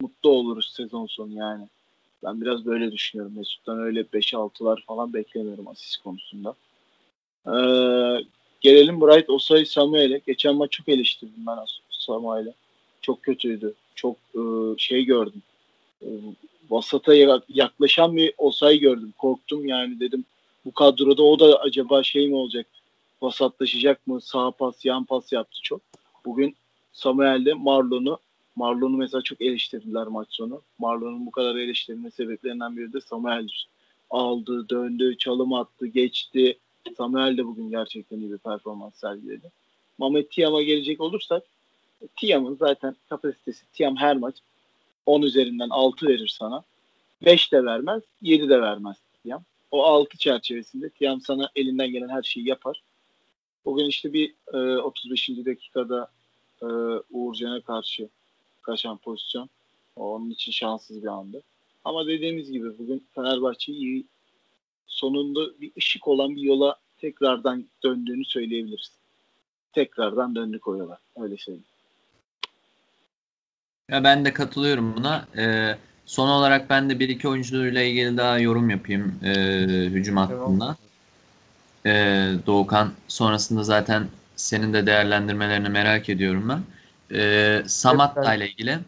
mutlu oluruz sezon sonu yani. Ben biraz böyle düşünüyorum. Mesut'tan öyle 5-6'lar falan beklemiyorum asist konusunda. Ee, gelelim Bright Osay Samuel'e. Geçen maç çok eleştirdim ben Samuel'e. Çok kötüydü. Çok e, şey gördüm. E, vasata yaklaşan bir Osay gördüm. Korktum yani dedim. Bu kadroda o da acaba şey mi olacak? Vasatlaşacak mı? Sağ pas, yan pas yaptı çok. Bugün Samuel'de Marlon'u Marlon'u mesela çok eleştirdiler maç sonu. Marlon'un bu kadar eleştirilme sebeplerinden biri de Samuel'dir. Aldı, döndü, çalım attı, geçti. Samuel de bugün gerçekten iyi bir performans sergiledi. Mehmet Tiam'a gelecek olursak Tiam'ın zaten kapasitesi Tiam her maç 10 üzerinden 6 verir sana. 5 de vermez, 7 de vermez Tiam. O 6 çerçevesinde Tiam sana elinden gelen her şeyi yapar. Bugün işte bir e, 35. dakikada e, Uğurcan'a karşı kaçan pozisyon. Onun için şanssız bir andı. Ama dediğimiz gibi bugün Fenerbahçe iyi sonunda bir ışık olan bir yola tekrardan döndüğünü söyleyebiliriz. Tekrardan döndük o yola. Öyle söyleyeyim.
Ya ben de katılıyorum buna. Ee, son olarak ben de bir iki oyuncuyla ilgili daha yorum yapayım e, hücum hattında. Ee, Doğukan sonrasında zaten senin de değerlendirmelerini merak ediyorum ben. Ee, Samatta ile ilgili.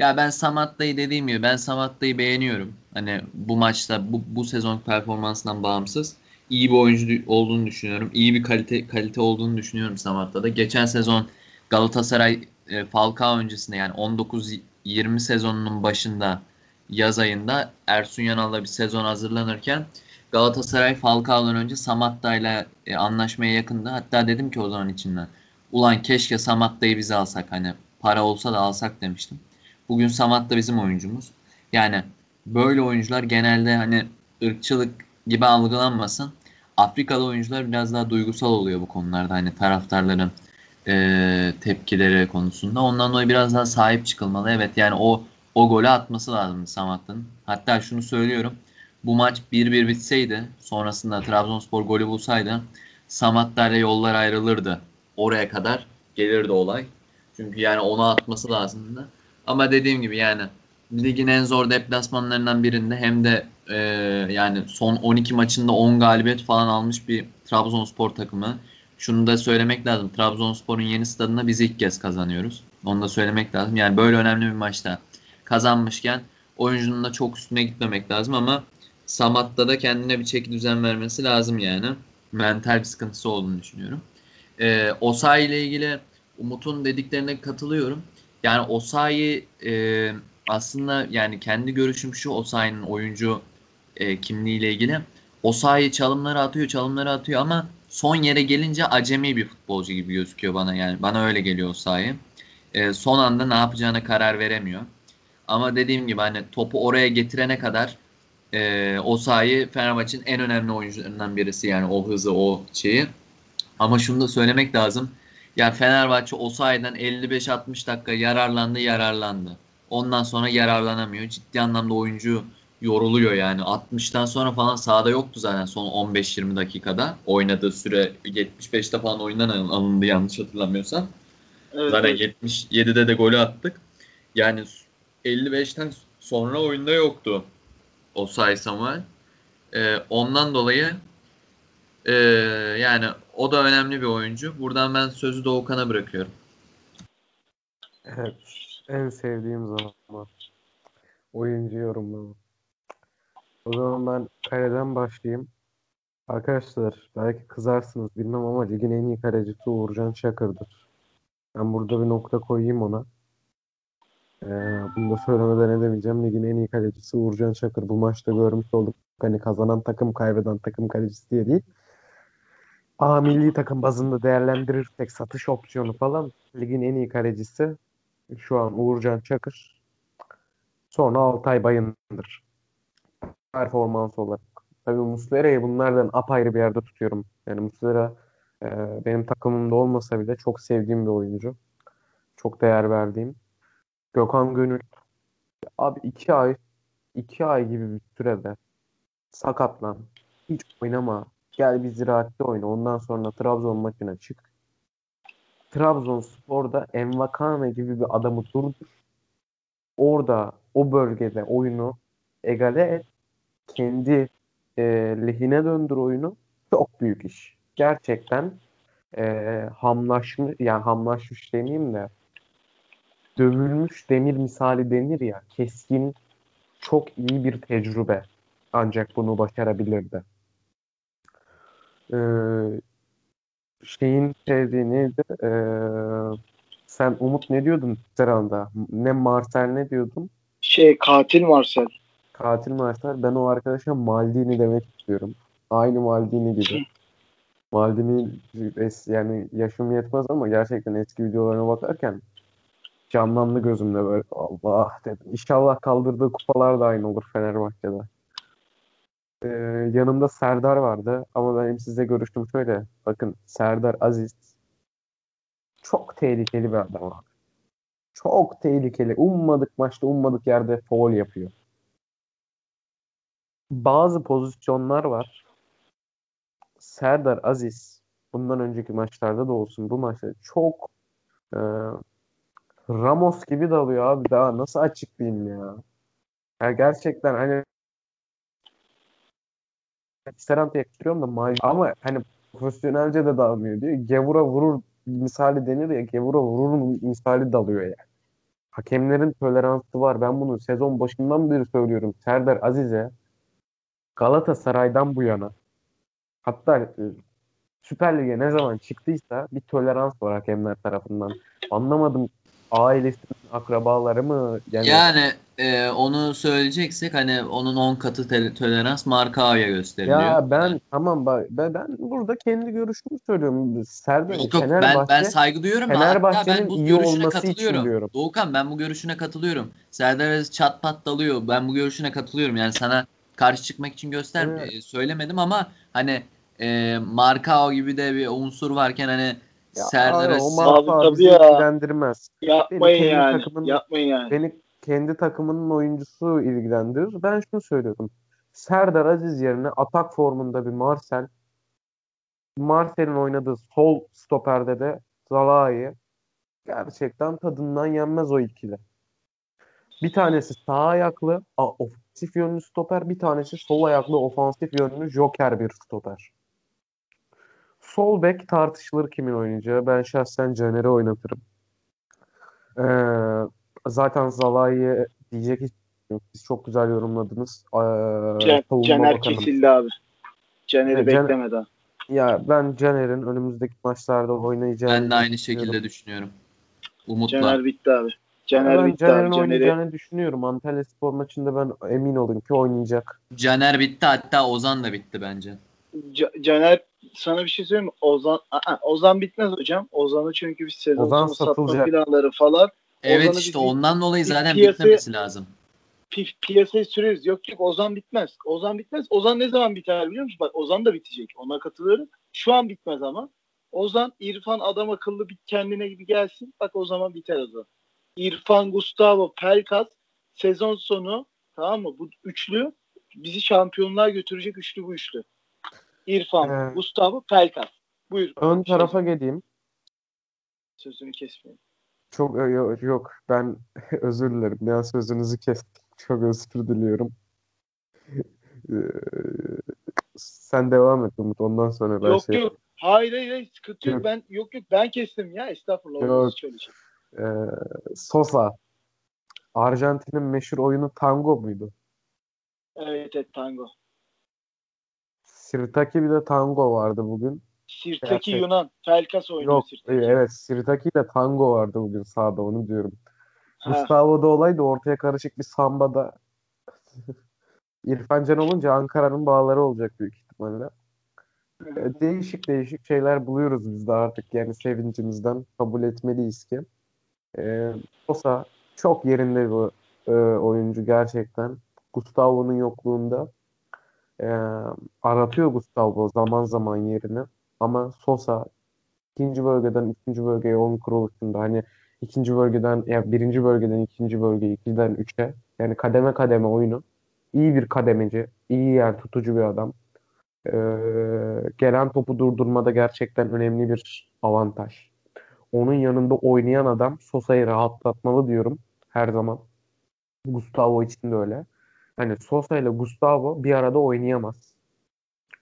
Ya ben Samatta'yı dediğim gibi ben Samatta'yı beğeniyorum. Hani bu maçta bu, bu sezon performansından bağımsız iyi bir oyuncu olduğunu düşünüyorum. İyi bir kalite kalite olduğunu düşünüyorum Samatta'da. Geçen sezon Galatasaray e, Falcao öncesinde yani 19-20 sezonunun başında yaz ayında Ersun Yanal'la bir sezon hazırlanırken Galatasaray Falcao'dan önce Samatta ile e, anlaşmaya yakındı. Hatta dedim ki o zaman içinden ulan keşke Samatta'yı bize alsak hani para olsa da alsak demiştim. Bugün Samat da bizim oyuncumuz. Yani böyle oyuncular genelde hani ırkçılık gibi algılanmasın. Afrikalı oyuncular biraz daha duygusal oluyor bu konularda hani taraftarların e, tepkileri konusunda. Ondan dolayı biraz daha sahip çıkılmalı. Evet yani o o golü atması lazım Samat'ın. Hatta şunu söylüyorum. Bu maç 1-1 bitseydi sonrasında Trabzonspor golü bulsaydı Samat'larla yollar ayrılırdı. Oraya kadar gelirdi olay. Çünkü yani onu atması lazımdı. Ama dediğim gibi yani ligin en zor deplasmanlarından birinde hem de e, yani son 12 maçında 10 galibiyet falan almış bir Trabzonspor takımı. Şunu da söylemek lazım. Trabzonspor'un yeni stadında biz ilk kez kazanıyoruz. Onu da söylemek lazım. Yani böyle önemli bir maçta kazanmışken oyuncunun da çok üstüne gitmemek lazım ama Samat'ta da kendine bir çeki düzen vermesi lazım yani. Mental bir sıkıntısı olduğunu düşünüyorum. Ee, Osay ile ilgili Umut'un dediklerine katılıyorum. Yani Osayi e, aslında yani kendi görüşüm şu Osayi'nin oyuncu e, kimliğiyle ilgili. Osayi çalımları atıyor, çalımları atıyor ama son yere gelince acemi bir futbolcu gibi gözüküyor bana yani. Bana öyle geliyor Osayi. E, son anda ne yapacağına karar veremiyor. Ama dediğim gibi hani topu oraya getirene kadar e, Osayi Fenerbahçe'nin en önemli oyuncularından birisi yani o hızı, o şeyi. Ama şunu da söylemek lazım. Yani Fenerbahçe o sayeden 55-60 dakika yararlandı yararlandı. Ondan sonra yararlanamıyor. Ciddi anlamda oyuncu yoruluyor yani. 60'tan sonra falan sahada yoktu zaten son 15-20 dakikada. Oynadığı süre 75'te falan oyundan alındı yanlış hatırlamıyorsam. Evet, zaten evet. 77'de de golü attık. Yani 55'ten sonra oyunda yoktu o Samuel. Ee, ondan dolayı ee, yani o da önemli bir oyuncu. Buradan ben sözü Doğukan'a bırakıyorum.
Evet. En sevdiğim zaman. Oyuncu yorumlama. O zaman ben kaleden başlayayım. Arkadaşlar belki kızarsınız bilmem ama ligin en iyi kalecisi Uğurcan Çakır'dır. Ben burada bir nokta koyayım ona. Ee, bunu da söylemeden edemeyeceğim. Ligin en iyi kalecisi Uğurcan Çakır. Bu maçta görmüş olduk. Hani kazanan takım kaybeden takım kalecisi diye değil. A milli takım bazında değerlendirirsek satış opsiyonu falan ligin en iyi kalecisi şu an Uğurcan Çakır. Sonra Altay Bayındır. Performans olarak. Tabii Muslera'yı bunlardan apayrı bir yerde tutuyorum. Yani Muslera e, benim takımımda olmasa bile çok sevdiğim bir oyuncu. Çok değer verdiğim. Gökhan Gönül. Abi iki ay iki ay gibi bir sürede sakatlan. Hiç oynama. Gel bir ziraatte oyna. Ondan sonra Trabzon maçına çık. Trabzonspor'da Envakame gibi bir adamı durdur. Orada o bölgede oyunu egale et. Kendi e, lehine döndür oyunu. Çok büyük iş. Gerçekten e, hamlaşmış yani hamlaşmış demeyeyim de dövülmüş demir misali denir ya keskin çok iyi bir tecrübe ancak bunu başarabilirdi. Ee, şeyin sevdiği neydi? Ee, sen Umut ne diyordun Seranda? Ne Marcel ne diyordun?
Şey katil Marcel.
Katil Marcel. Ben o arkadaşa Maldini demek istiyorum. Aynı Maldini gibi. Maldini yani yaşım yetmez ama gerçekten eski videolarına bakarken canlandı gözümde böyle. Allah dedim. İnşallah kaldırdığı kupalar da aynı olur Fenerbahçe'de. Ee, yanımda Serdar vardı ama benim size görüştüm şöyle. Bakın Serdar Aziz çok tehlikeli bir adam abi. Çok tehlikeli. Ummadık maçta ummadık yerde foul yapıyor. Bazı pozisyonlar var. Serdar Aziz bundan önceki maçlarda da olsun bu maçta çok e, Ramos gibi dalıyor abi. Daha nasıl açıklayayım ya? Ya gerçekten hani Serant'a yakıştırıyorum da Maj ama hani profesyonelce de dalmıyor diyor. Gevura vurur misali denir ya. Gevura vurur misali dalıyor yani. Hakemlerin toleransı var. Ben bunu sezon başından beri söylüyorum. Serdar Aziz'e Galatasaray'dan bu yana hatta e, Süper Lig'e ne zaman çıktıysa bir tolerans var hakemler tarafından. Anlamadım ailesinin akrabaları mı?
Yani, yani e, onu söyleyeceksek hani onun 10 katı te- tolerans Markao'ya gösteriliyor.
Ya ben tamam ben, ben burada kendi görüşümü söylüyorum. Serdar
yok, yok, ben, ben saygı duyuyorum
Fenerbahçe'nin ben bu iyi görüşüne katılıyorum. diyorum.
Doğukan ben bu görüşüne katılıyorum. Serdar Aziz çat pat dalıyor. Ben bu görüşüne katılıyorum. Yani sana karşı çıkmak için göster evet. Söylemedim ama hani e, Markao gibi de bir unsur varken hani
ya Serdar Aziz abi ilgilendirmez.
Yapmayın beni yani. Takımın, yapmayın yani.
Beni kendi takımının oyuncusu ilgilendirir. Ben şunu söylüyorum. Serdar Aziz yerine atak formunda bir Marcel Marcel'in oynadığı sol stoperde de Zalai gerçekten tadından yenmez o ikili. Bir tanesi sağ ayaklı ofansif yönlü stoper, bir tanesi sol ayaklı ofansif yönlü joker bir stoper. Sol bek tartışılır kimin oynayacağı. Ben şahsen Caner'i oynatırım. Ee, zaten Zalai'ye diyecek hiç yok. Siz çok güzel yorumladınız.
Ee, Can, Caner bakanım. kesildi abi. Caner'i yani beklemeden.
Ya ben Caner'in önümüzdeki maçlarda oynayacağını
Ben de aynı şekilde düşünüyorum. Umutla.
Caner bitti abi. Caner
ben
bitti
Caner'in
abi.
oynayacağını düşünüyorum. Antalya Spor maçında ben emin olayım ki oynayacak.
Caner bitti hatta Ozan da bitti bence.
Caner sana bir şey söyleyeyim mi? Ozan Aa, Ozan bitmez hocam. Ozan'ı çünkü bir sezon Ozan satma planları falan.
Evet Ozan'ı işte ondan dolayı zaten piyasaya, bitmemesi lazım.
Pi piyasayı sürüyoruz. Yok yok Ozan bitmez. Ozan bitmez. Ozan ne zaman biter biliyor musun? Bak Ozan da bitecek. Ona katılıyorum. Şu an bitmez ama. Ozan İrfan adam akıllı bir kendine gibi gelsin. Bak o zaman biter Ozan. İrfan, Gustavo, Pelkas sezon sonu tamam mı? Bu üçlü bizi şampiyonluğa götürecek üçlü bu üçlü. İrfan, ee, Gustavo, Pelkas. Buyur.
Ön tarafa geleyim.
Sözünü kesmeyin.
Çok yok, yok. ben özür dilerim. Ben sözünüzü kestim. Çok özür diliyorum. Ee, sen devam et Umut. Ondan sonra ben
yok,
şey...
Yok Hayır hayır, hayır sıkıntı yok. yok. Ben yok yok ben kestim ya. Estağfurullah. Yok. Şey.
Ee, Sosa. Arjantin'in meşhur oyunu tango muydu?
Evet evet tango.
Sirtaki bir de tango vardı bugün.
Sirtaki
Gerçek.
Yunan. Pelkas oynuyor
Yok
Sirtaki.
evet Sirtaki ile Tango vardı bugün sahada onu diyorum.
Ha.
Gustavo da olaydı ortaya karışık bir sambada. İrfan Can olunca Ankara'nın bağları olacak büyük ihtimalle. E, Değişik değişik şeyler buluyoruz biz de artık yani sevincimizden kabul etmeliyiz ki. E, Sosa çok yerinde bir e, oyuncu gerçekten. Gustavo'nun yokluğunda e, aratıyor Gustavo zaman zaman yerini. Ama Sosa ikinci bölgeden üçüncü bölgeye oyun kuruluşunda hani ikinci bölgeden ya birinci bölgeden ikinci bölgeye ikiden üçe yani kademe kademe oyunu iyi bir kademeci, iyi yer tutucu bir adam. Ee, gelen topu durdurmada gerçekten önemli bir avantaj. Onun yanında oynayan adam Sosa'yı rahatlatmalı diyorum her zaman. Gustavo için de öyle. Hani Sosa ile Gustavo bir arada oynayamaz.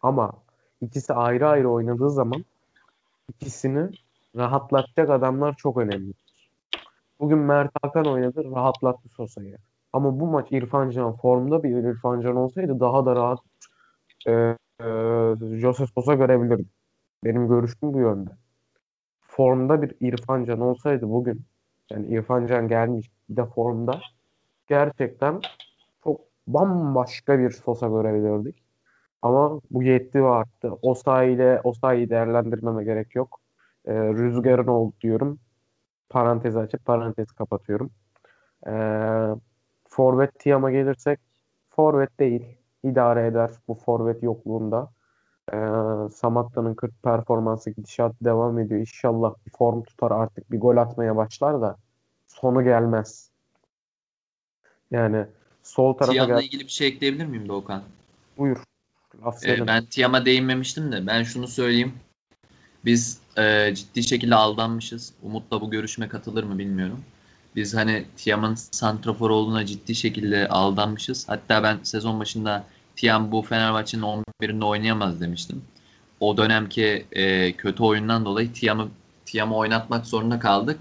Ama ikisi ayrı ayrı oynadığı zaman ikisini rahatlatacak adamlar çok önemli. Bugün Mert Hakan oynadı, rahatlattı Sosa'yı. Ama bu maç İrfan Can formda bir İrfan Can olsaydı daha da rahat e, e, Jose Sosa görebilirdim. Benim görüşüm bu yönde. Formda bir İrfan Can olsaydı bugün yani İrfan Can gelmiş bir de formda gerçekten bambaşka bir Sosa görebilirdik. Ama bu yetti ve arttı. Osayi ile Osayi'yi değerlendirmeme gerek yok. E, rüzgarın oldu diyorum. Parantez açıp parantez kapatıyorum. Eee Forvet Tiam'a gelirsek forvet değil. İdare eder bu forvet yokluğunda. Ee, Samatta'nın 40 performansı gidişat devam ediyor. İnşallah bir form tutar artık bir gol atmaya başlar da sonu gelmez. Yani sol tarafa
Tiam'la
gel.
ilgili bir şey ekleyebilir miyim Doğukan?
Buyur.
Ee, ben Tiam'a değinmemiştim de ben şunu söyleyeyim. Biz e, ciddi şekilde aldanmışız. Umut'la bu görüşme katılır mı bilmiyorum. Biz hani Tiam'ın santrafor olduğuna ciddi şekilde aldanmışız. Hatta ben sezon başında Tiam bu Fenerbahçe'nin 11'inde oynayamaz demiştim. O dönemki e, kötü oyundan dolayı Tiam'ı Tiam'ı oynatmak zorunda kaldık.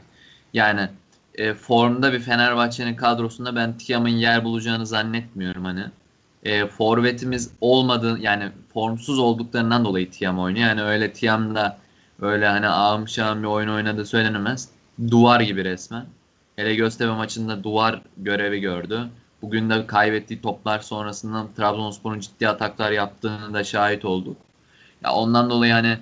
Yani e, formda bir Fenerbahçe'nin kadrosunda ben Tiam'ın yer bulacağını zannetmiyorum hani. E, forvetimiz olmadığı yani formsuz olduklarından dolayı Tiam oynuyor. Yani öyle Tiam'da öyle hani ağım bir oyun oynadığı söylenemez. Duvar gibi resmen. Hele Göztepe maçında duvar görevi gördü. Bugün de kaybettiği toplar sonrasında Trabzonspor'un ciddi ataklar yaptığını da şahit olduk. Ya ondan dolayı hani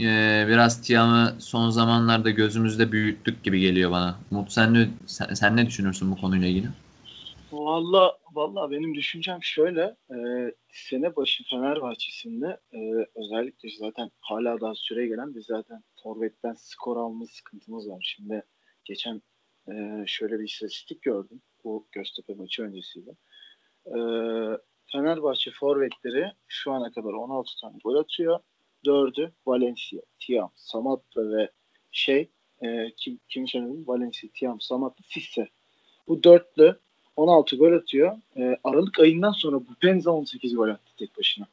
e, biraz Tiam'ı son zamanlarda gözümüzde büyüttük gibi geliyor bana. Umut sen ne, sen, sen ne düşünürsün bu konuyla ilgili?
Valla valla benim düşüncem şöyle. E, sene başı Fenerbahçe'sinde e, özellikle zaten hala daha süre gelen biz zaten forvetten skor alma sıkıntımız var. Şimdi geçen e, şöyle bir istatistik gördüm. Bu Göztepe maçı öncesiyle. E, Fenerbahçe forvetleri şu ana kadar 16 tane gol atıyor. 4'ü Valencia, Tiam, Samatta ve şey e, kim, kim söyledim? Valencia, Tiam, Samatta, Sisse. Bu dörtlü 16 gol atıyor. E, Aralık ayından sonra bu Penza 18 gol attı tek başına.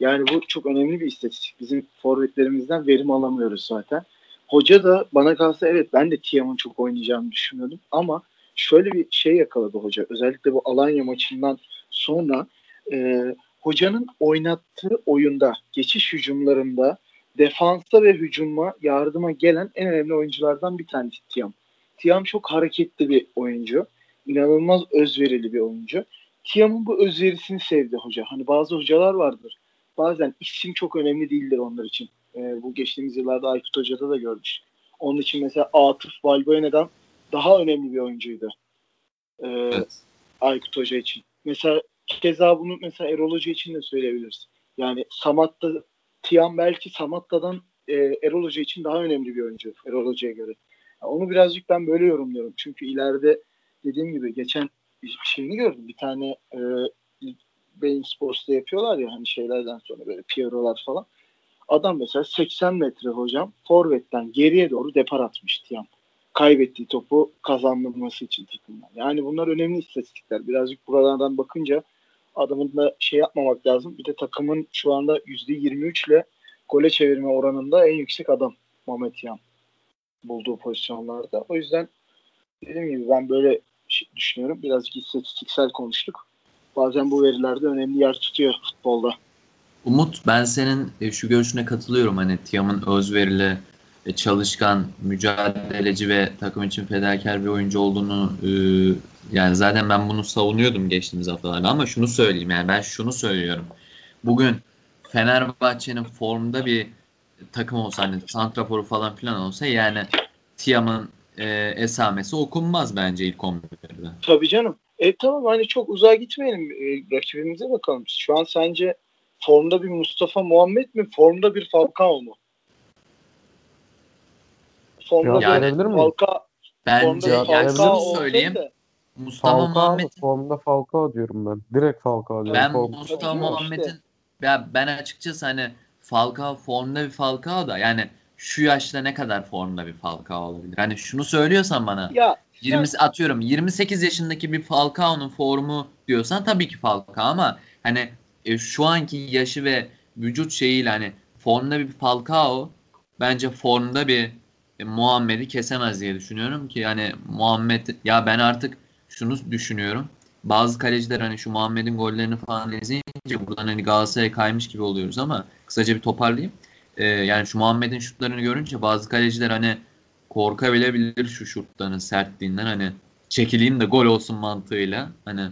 Yani bu çok önemli bir istatistik. Bizim forvetlerimizden verim alamıyoruz zaten. Hoca da bana kalsa evet ben de Tiam'ın çok oynayacağını düşünüyordum ama şöyle bir şey yakaladı hoca. Özellikle bu Alanya maçından sonra e, hocanın oynattığı oyunda, geçiş hücumlarında defansa ve hücuma yardıma gelen en önemli oyunculardan bir tanesi Tiam. Tiam çok hareketli bir oyuncu. İnanılmaz özverili bir oyuncu. Tiam'ın bu özverisini sevdi hoca. Hani bazı hocalar vardır. Bazen isim çok önemli değildir onlar için. E, bu geçtiğimiz yıllarda Aykut Hoca'da da görmüş. Onun için mesela Atıf Valbuena'dan daha önemli bir oyuncuydu. E,
Evet.
Aykut Hoca için. Mesela keza bunu mesela Erol Hoca için de söyleyebiliriz. Yani Samatta, Tiam belki Samatta'dan e, Erol Hoca için daha önemli bir oyuncu Erol Hoca'ya göre. Yani onu birazcık ben böyle yorumluyorum. Çünkü ileride dediğim gibi geçen bir şeyini gördüm. Bir tane e, Beyin Sports'ta yapıyorlar ya hani şeylerden sonra böyle Piero'lar falan. Adam mesela 80 metre hocam forvetten geriye doğru depar atmış Tiam. Kaybettiği topu kazandırması için takımdan. Yani bunlar önemli istatistikler. Birazcık buralardan bakınca adamın da şey yapmamak lazım. Bir de takımın şu anda %23 ile gole çevirme oranında en yüksek adam Mehmet Tiam bulduğu pozisyonlarda. O yüzden dediğim gibi ben böyle şey düşünüyorum. Birazcık istatistiksel konuştuk. Bazen bu verilerde önemli yer tutuyor futbolda.
Umut ben senin e, şu görüşüne katılıyorum. Hani Tiam'ın özverili, çalışkan, mücadeleci ve takım için fedakar bir oyuncu olduğunu e, yani zaten ben bunu savunuyordum geçtiğimiz haftalarda ama şunu söyleyeyim yani ben şunu söylüyorum. Bugün Fenerbahçe'nin formda bir takım olsa hani santraforu falan filan olsa yani Tiam'ın e, esamesi okunmaz bence ilk 11'de.
Tabii canım. E tamam hani çok uzağa gitmeyelim. E, rakibimize bakalım. Şu an sence formda bir Mustafa Muhammed mi? Formda bir Falcao mu? Formda
yani,
Falcao
Bence yani şunu söyleyeyim. De,
Mustafa Muhammed formda Falcao diyorum ben. Direkt Falcao diyorum.
Ben Falcao. Mustafa Muhammed'in işte. ya ben açıkçası hani Falcao formda bir Falcao da yani şu yaşta ne kadar formda bir Falcao olabilir? Hani şunu söylüyorsan bana ya, 20 sen... atıyorum 28 yaşındaki bir Falcao'nun formu diyorsan tabii ki Falcao ama hani e, şu anki yaşı ve vücut şeyiyle hani formda bir Falcao bence formda bir e, Muhammed'i kesemez diye düşünüyorum ki yani Muhammed ya ben artık şunu düşünüyorum. Bazı kaleciler hani şu Muhammed'in gollerini falan izleyince buradan hani Galatasaray'a kaymış gibi oluyoruz ama kısaca bir toparlayayım. Ee, yani şu Muhammed'in şutlarını görünce bazı kaleciler hani korkabilebilir şu şutların sertliğinden hani çekileyim de gol olsun mantığıyla hani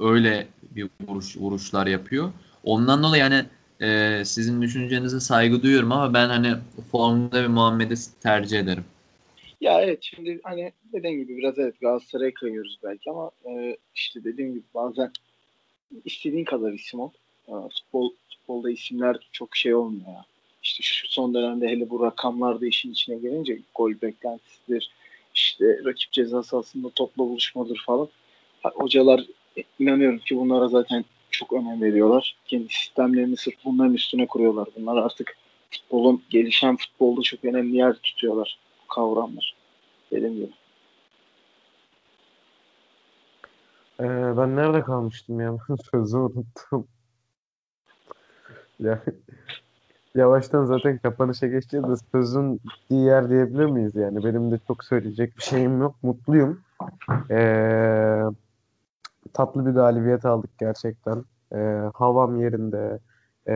öyle bir vuruş vuruşlar yapıyor. Ondan dolayı yani e, sizin düşüncenize saygı duyuyorum ama ben hani formda bir Muhammed'i tercih ederim.
Ya evet şimdi hani dediğim gibi biraz evet Galatasaray'a kayıyoruz belki ama e, işte dediğim gibi bazen istediğin kadar isim ol. E, futbol futbolda isimler çok şey olmuyor ya. İşte şu son dönemde hele bu rakamlarda işin içine gelince gol beklentisidir. İşte rakip ceza sahasında topla buluşmadır falan. Hocalar inanıyorum ki bunlara zaten çok önem veriyorlar. Kendi sistemlerini sırf bunların üstüne kuruyorlar. Bunlar artık futbolun gelişen futbolda çok önemli yer tutuyorlar bu kavramlar. Dediğim gibi.
Ee, ben nerede kalmıştım ya? Sözü unuttum. ya, yavaştan zaten kapanışa geçeceğiz de sözün bittiği yer diyebilir miyiz yani? Benim de çok söyleyecek bir şeyim yok. Mutluyum. Ee, tatlı bir galibiyet aldık gerçekten. E, havam yerinde. E,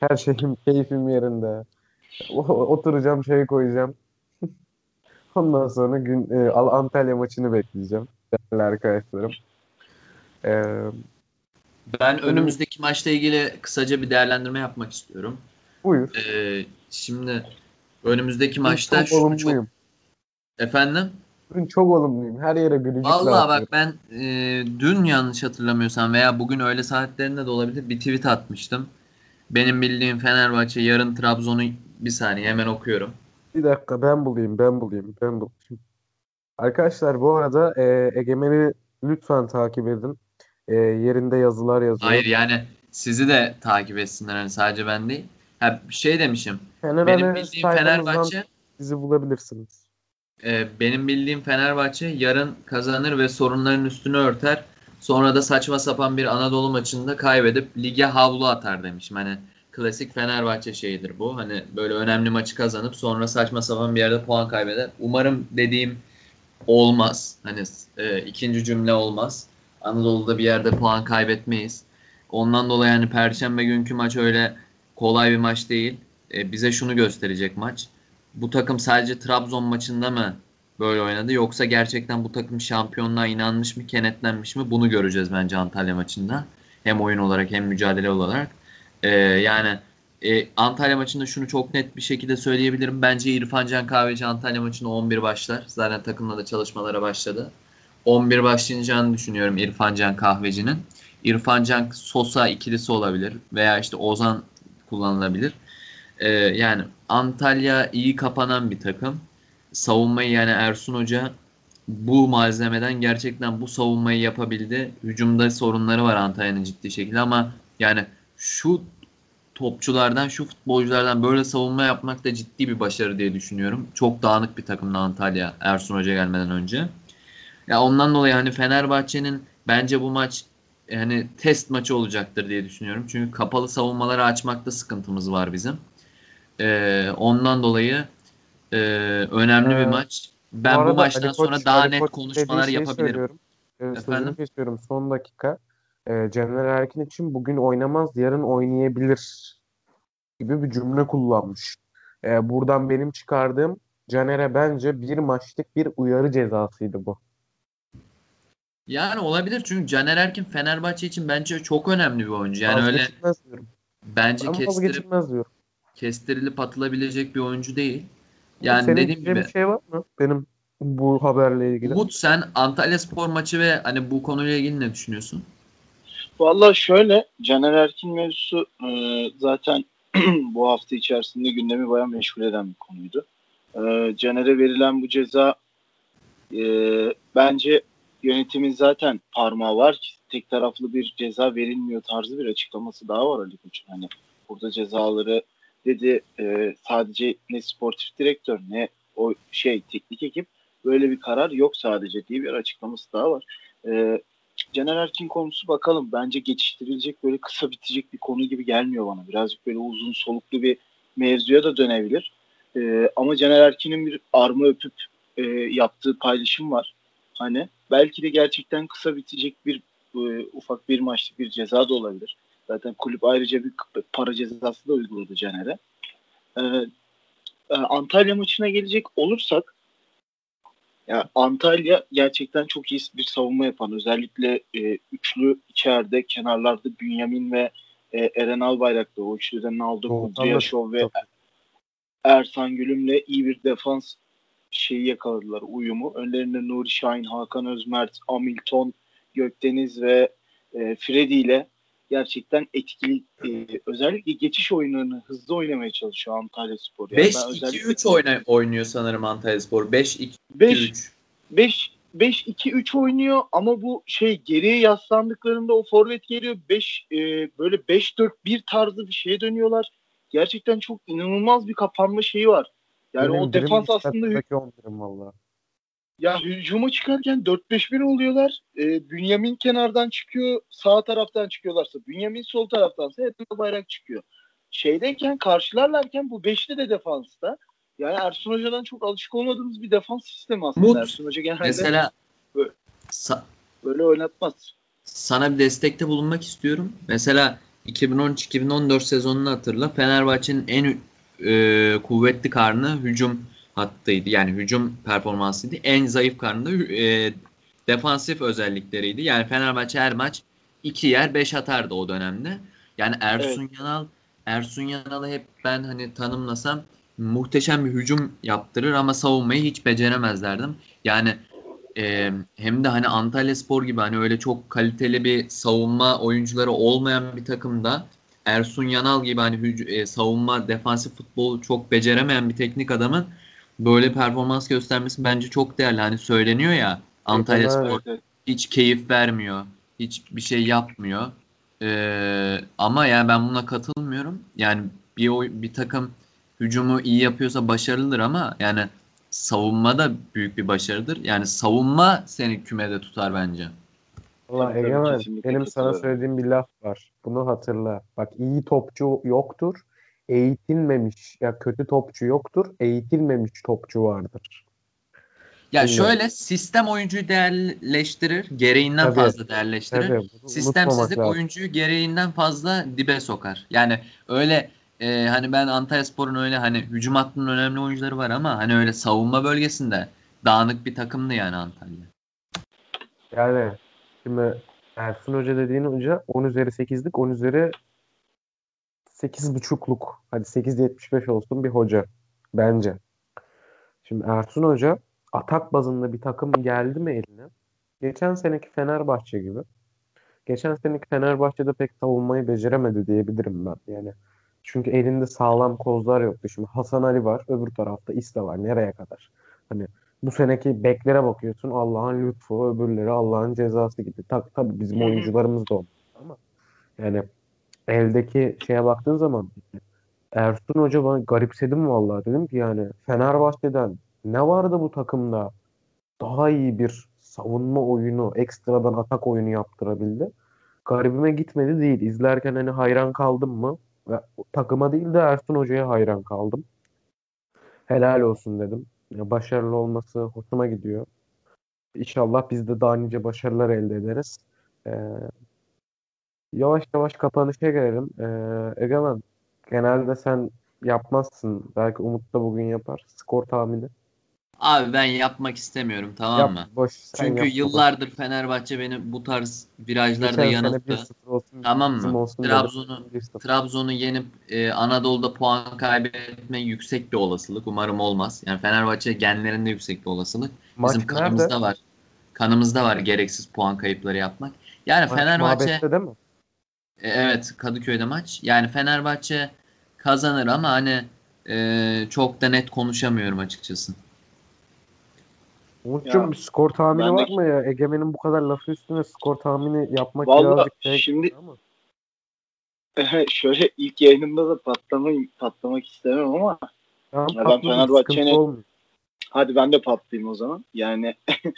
her şeyim, keyfim yerinde. O, oturacağım, şey koyacağım. Ondan sonra gün e, Antalya maçını bekleyeceğim. Değerli arkadaşlarım.
E, ben önümüzdeki maçla ilgili kısaca bir değerlendirme yapmak istiyorum.
Buyur.
Ee, şimdi önümüzdeki maçta çok şunu çok... Efendim?
Bugün çok olumluyum. Her yere gülücükle
Valla bak ben e, dün yanlış hatırlamıyorsam veya bugün öğle saatlerinde de olabilir bir tweet atmıştım. Benim bildiğim Fenerbahçe yarın Trabzon'u bir saniye hemen okuyorum.
Bir dakika ben bulayım ben bulayım ben bulayım. Arkadaşlar bu arada e, Egemen'i lütfen takip edin. E, yerinde yazılar yazıyor.
Hayır yani sizi de takip etsinler hani sadece ben değil. Ha, şey demişim.
Fener benim bildiğim Fenerbahçe sizi bulabilirsiniz.
Ee, benim bildiğim Fenerbahçe yarın kazanır ve sorunların üstünü örter. Sonra da saçma sapan bir Anadolu maçında kaybedip lige havlu atar demişim. Hani klasik Fenerbahçe şeyidir bu. Hani böyle önemli maçı kazanıp sonra saçma sapan bir yerde puan kaybeder. Umarım dediğim olmaz. Hani e, ikinci cümle olmaz. Anadolu'da bir yerde puan kaybetmeyiz. Ondan dolayı hani Perşembe günkü maç öyle kolay bir maç değil. E, bize şunu gösterecek maç bu takım sadece Trabzon maçında mı böyle oynadı yoksa gerçekten bu takım şampiyonluğa inanmış mı, kenetlenmiş mi bunu göreceğiz bence Antalya maçında. Hem oyun olarak hem mücadele olarak. Ee, yani e, Antalya maçında şunu çok net bir şekilde söyleyebilirim. Bence İrfan Can Kahveci Antalya maçında 11 başlar. Zaten takımla da çalışmalara başladı. 11 başlayacağını düşünüyorum İrfan Can Kahveci'nin. İrfan Can Sosa ikilisi olabilir veya işte Ozan kullanılabilir. Ee, yani Antalya iyi kapanan bir takım. Savunmayı yani Ersun Hoca bu malzemeden gerçekten bu savunmayı yapabildi. Hücumda sorunları var Antalya'nın ciddi şekilde ama yani şu topçulardan, şu futbolculardan böyle savunma yapmak da ciddi bir başarı diye düşünüyorum. Çok dağınık bir takımdı Antalya Ersun Hoca gelmeden önce. Ya ondan dolayı hani Fenerbahçe'nin bence bu maç yani test maçı olacaktır diye düşünüyorum. Çünkü kapalı savunmaları açmakta sıkıntımız var bizim. E, ondan dolayı e, önemli ee, bir maç. Ben bu, bu maçtan Koç, sonra daha Ali net Koç konuşmalar yapabilirim.
Söylüyorum. Ee, Efendim? kesiyorum son dakika. e, Caner Erkin için bugün oynamaz, yarın oynayabilir gibi bir cümle kullanmış. E, buradan benim çıkardığım Caner'e bence bir maçlık bir uyarı cezasıydı bu.
Yani olabilir çünkü Caner Erkin Fenerbahçe için bence çok önemli bir oyuncu. Yani öyle
diyorum.
bence
Ama
kestirip,
diyorum.
Kestirilip atılabilecek bir oyuncu değil. Yani
Senin
dediğim gibi
bir şey var mı benim bu haberle ilgili?
Umut sen Antalya Spor maçı ve hani bu konuyla ilgili ne düşünüyorsun?
Valla şöyle Caner Erkin mevzusu e, zaten bu hafta içerisinde gündemi bayağı meşgul eden bir konuydu. E, Caner'e verilen bu ceza e, bence yönetimin zaten parmağı var ki tek taraflı bir ceza verilmiyor tarzı bir açıklaması daha var Ali Koç'un. Hani burada cezaları dedi e, sadece ne sportif direktör ne o şey teknik ekip böyle bir karar yok sadece diye bir açıklaması daha var. E, Caner Erkin konusu bakalım. Bence geçiştirilecek böyle kısa bitecek bir konu gibi gelmiyor bana. Birazcık böyle uzun soluklu bir mevzuya da dönebilir. Ee, ama Caner Erkin'in bir arma öpüp e, yaptığı paylaşım var. Hani belki de gerçekten kısa bitecek bir e, ufak bir maçlık bir ceza da olabilir. Zaten kulüp ayrıca bir para cezası da uyguladı Caner'e. Ee, e, Antalya maçına gelecek olursak ya Antalya gerçekten çok iyi bir savunma yapan. Özellikle e, üçlü içeride kenarlarda Bünyamin ve e, Eren Albayrak'ta o üçlüden Naldo Kudryashov ve Ersan Gülüm'le iyi bir defans şeyi yakaladılar uyumu. Önlerinde Nuri Şahin, Hakan Özmert, Hamilton, Gökdeniz ve e, Freddy ile gerçekten etkili e, özellikle geçiş oyunlarını hızlı oynamaya çalışıyor Antalya Spor.
Yani 5-2-3 oyna, oynuyor sanırım Antalya Spor.
5-2-3. 5 5-2-3 oynuyor ama bu şey geriye yaslandıklarında o forvet geliyor 5 e, böyle 5-4-1 tarzı bir şeye dönüyorlar. Gerçekten çok inanılmaz bir kapanma şeyi var. Yani Benim o defans aslında
valla.
Ya hücuma çıkarken 4-5-1 oluyorlar. E, Bünyamin kenardan çıkıyor, sağ taraftan çıkıyorlarsa Bünyamin sol taraftansa hep bayrak çıkıyor. Şeydeyken karşılarlarken bu beşli de defansta. Yani Ersun Hoca'dan çok alışık olmadığımız bir defans sistemi aslında.
Mut,
Ersun Hoca genelde
mesela
böyle, böyle oynatmaz.
Sana bir destekte bulunmak istiyorum. Mesela 2013-2014 sezonunu hatırla. Fenerbahçe'nin en e, kuvvetli karnı hücum hattıydı. Yani hücum performansıydı. En zayıf karnında e, defansif özellikleriydi. Yani Fenerbahçe her maç iki yer beş atardı o dönemde. Yani Ersun evet. Yanal Ersun Yanal'ı hep ben hani tanımlasam muhteşem bir hücum yaptırır ama savunmayı hiç beceremezlerdim. Yani e, hem de hani Antalya Spor gibi hani öyle çok kaliteli bir savunma oyuncuları olmayan bir takımda Ersun Yanal gibi hani hüc- e, savunma defansif futbol çok beceremeyen bir teknik adamın böyle performans göstermesi bence çok değerli. Hani söyleniyor ya Antalya Spor hiç keyif vermiyor. Hiç bir şey yapmıyor. Ee, ama yani ben buna katılmıyorum. Yani bir oy, bir takım hücumu iyi yapıyorsa başarılıdır ama yani savunma da büyük bir başarıdır. Yani savunma seni kümede tutar bence.
Allah Egemen benim sana söylediğim bir laf var. Bunu hatırla. Bak iyi topçu yoktur eğitilmemiş ya kötü topçu yoktur, eğitilmemiş topçu vardır.
Ya Bilmiyorum. şöyle sistem oyuncuyu değerleştirir, gereğinden tabii, fazla değerleştirir. Tabii, Sistemsizlik oyuncuyu gereğinden fazla dibe sokar. Yani öyle e, hani ben Antalya Spor'un öyle hani hücum hattının önemli oyuncuları var ama hani öyle savunma bölgesinde dağınık bir takımdı yani Antalya.
Yani şimdi Ersun Hoca dediğin hoca 10 üzeri 8'lik 10 üzeri 8.5'luk hadi 8.75 olsun bir hoca bence. Şimdi Ersun Hoca atak bazında bir takım geldi mi eline? Geçen seneki Fenerbahçe gibi. Geçen seneki Fenerbahçe'de pek savunmayı beceremedi diyebilirim ben. Yani çünkü elinde sağlam kozlar yoktu. Şimdi Hasan Ali var, öbür tarafta İsla var. Nereye kadar? Hani bu seneki beklere bakıyorsun Allah'ın lütfu, öbürleri Allah'ın cezası gibi. Tak tabii bizim oyuncularımız da oldu ama yani eldeki şeye baktığın zaman Ersun Hoca bana garipsedim vallahi dedim ki yani Fenerbahçe'den ne vardı bu takımda daha iyi bir savunma oyunu, ekstradan atak oyunu yaptırabildi. Garibime gitmedi değil. İzlerken hani hayran kaldım mı? Ve takıma değil de Ersun Hoca'ya hayran kaldım. Helal olsun dedim. Başarılı olması hoşuma gidiyor. İnşallah biz de daha nice başarılar elde ederiz. Ee, yavaş yavaş kapanışa gelelim. Ee, Egemen, genelde sen yapmazsın. Belki Umut da bugün yapar. Skor tahmini.
Abi ben yapmak istemiyorum tamam
Yap,
mı?
boş. sen
Çünkü
yapma, boş.
yıllardır Fenerbahçe beni bu tarz virajlarda yanılttı.
1-0 olsun,
Tamam mı? Trabzon'u
1-0.
Trabzon'u yenip e, Anadolu'da puan kaybetme yüksek bir olasılık. Umarım olmaz. Yani Fenerbahçe genlerinde yüksek bir olasılık.
Maç
Bizim
nerede?
kanımızda var. Kanımızda var gereksiz puan kayıpları yapmak. Yani
Maç
Fenerbahçe
değil mi?
E, Evet Kadıköy'de maç. Yani Fenerbahçe kazanır ama hani e, çok da net konuşamıyorum açıkçası.
Umut'cum bir skor tahmini
ben de-
var mı ya? Egemen'in bu kadar lafı üstüne skor tahmini yapmak
Vallahi
birazcık şey
şimdi-
ama.
Şöyle ilk yayınımda da patlamayım, patlamak istemem ama ben
patladı,
Fenerbahçe'nin- hadi ben de patlayayım o zaman. Yani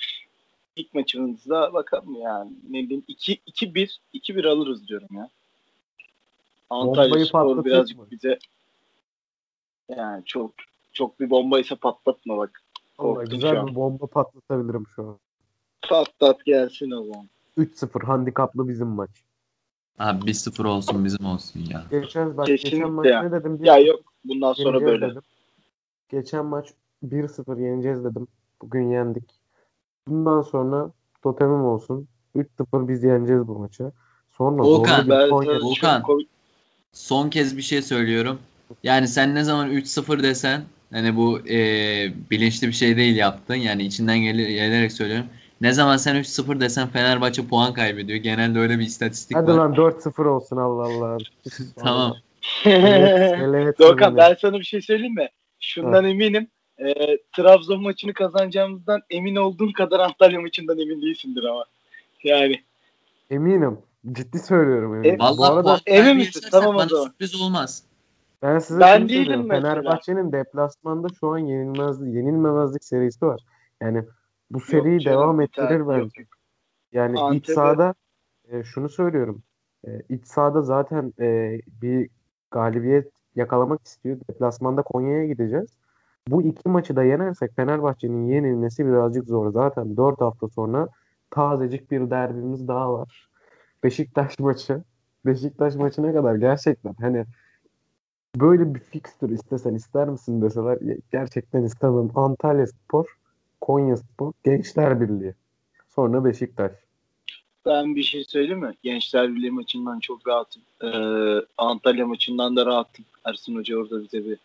ilk maçımızda bakalım yani. Ne diyeyim 2 2-1 2-1 alırız diyorum ya. Antalya
Bombayı
Spor birazcık
mı?
bize yani çok çok bir bombaysa patlatma bak.
Vallahi
Korktum
güzel
şu an.
bir bomba patlatabilirim şu an.
Patlat gelsin o zaman.
3-0 handikaplı bizim maç.
Abi 1-0 olsun bizim olsun ya.
Geçen bak
Kesinlikle
geçen maç
ya.
ne dedim?
Ya
1-0
yok bundan sonra böyle.
dedim. Geçen maç 1-0 yeneceğiz dedim. Bugün yendik. Bundan sonra totemim olsun. 3-0 biz yeneceğiz bu maçı. Sonra
Volkan,
Ben
Konya.
Volkan. Son kez bir şey söylüyorum. Yani sen ne zaman 3-0 desen hani bu e, bilinçli bir şey değil yaptın. Yani içinden gelir, gelerek söylüyorum. Ne zaman sen 3-0 desen Fenerbahçe puan kaybediyor. Genelde öyle bir istatistik
Hadi
var.
lan 4-0 olsun Allah Allah.
Tamam.
Evet,
Doğukan ben sana bir şey söyleyeyim mi? Şundan eminim. E, Trabzon maçını kazanacağımızdan emin olduğun kadar Antalya maçından emin değilsindir ama. Yani
Eminim. Ciddi söylüyorum eminim.
E,
Bu
Vallahi
arada
puan
emin misin? Tamam o zaman.
sürpriz olmaz.
ben size
Ben değilim.
Fenerbahçe'nin deplasmanda şu an yenilmezlik, yenilmemezlik serisi var. Yani bu seriyi
Yok
devam ettirir
tane-
bence.
yok, yok.
Yani iç
Antep'e-
sahada e, şunu söylüyorum. E, iç sahada zaten e, bir galibiyet yakalamak istiyor. Deplasmanda Konya'ya gideceğiz. Bu iki maçı da yenersek Fenerbahçe'nin yenilmesi birazcık zor. Zaten 4 hafta sonra tazecik bir derbimiz daha var. Beşiktaş maçı. Beşiktaş maçına kadar gerçekten hani böyle bir fikstür istesen ister misin deseler gerçekten istemem. Antalya Spor, Konya Spor, Gençler Birliği. Sonra Beşiktaş.
Ben bir şey söyleyeyim mi? Gençler Birliği maçından çok rahatım. Ee, Antalya maçından da rahatım. Ersin Hoca orada bize bir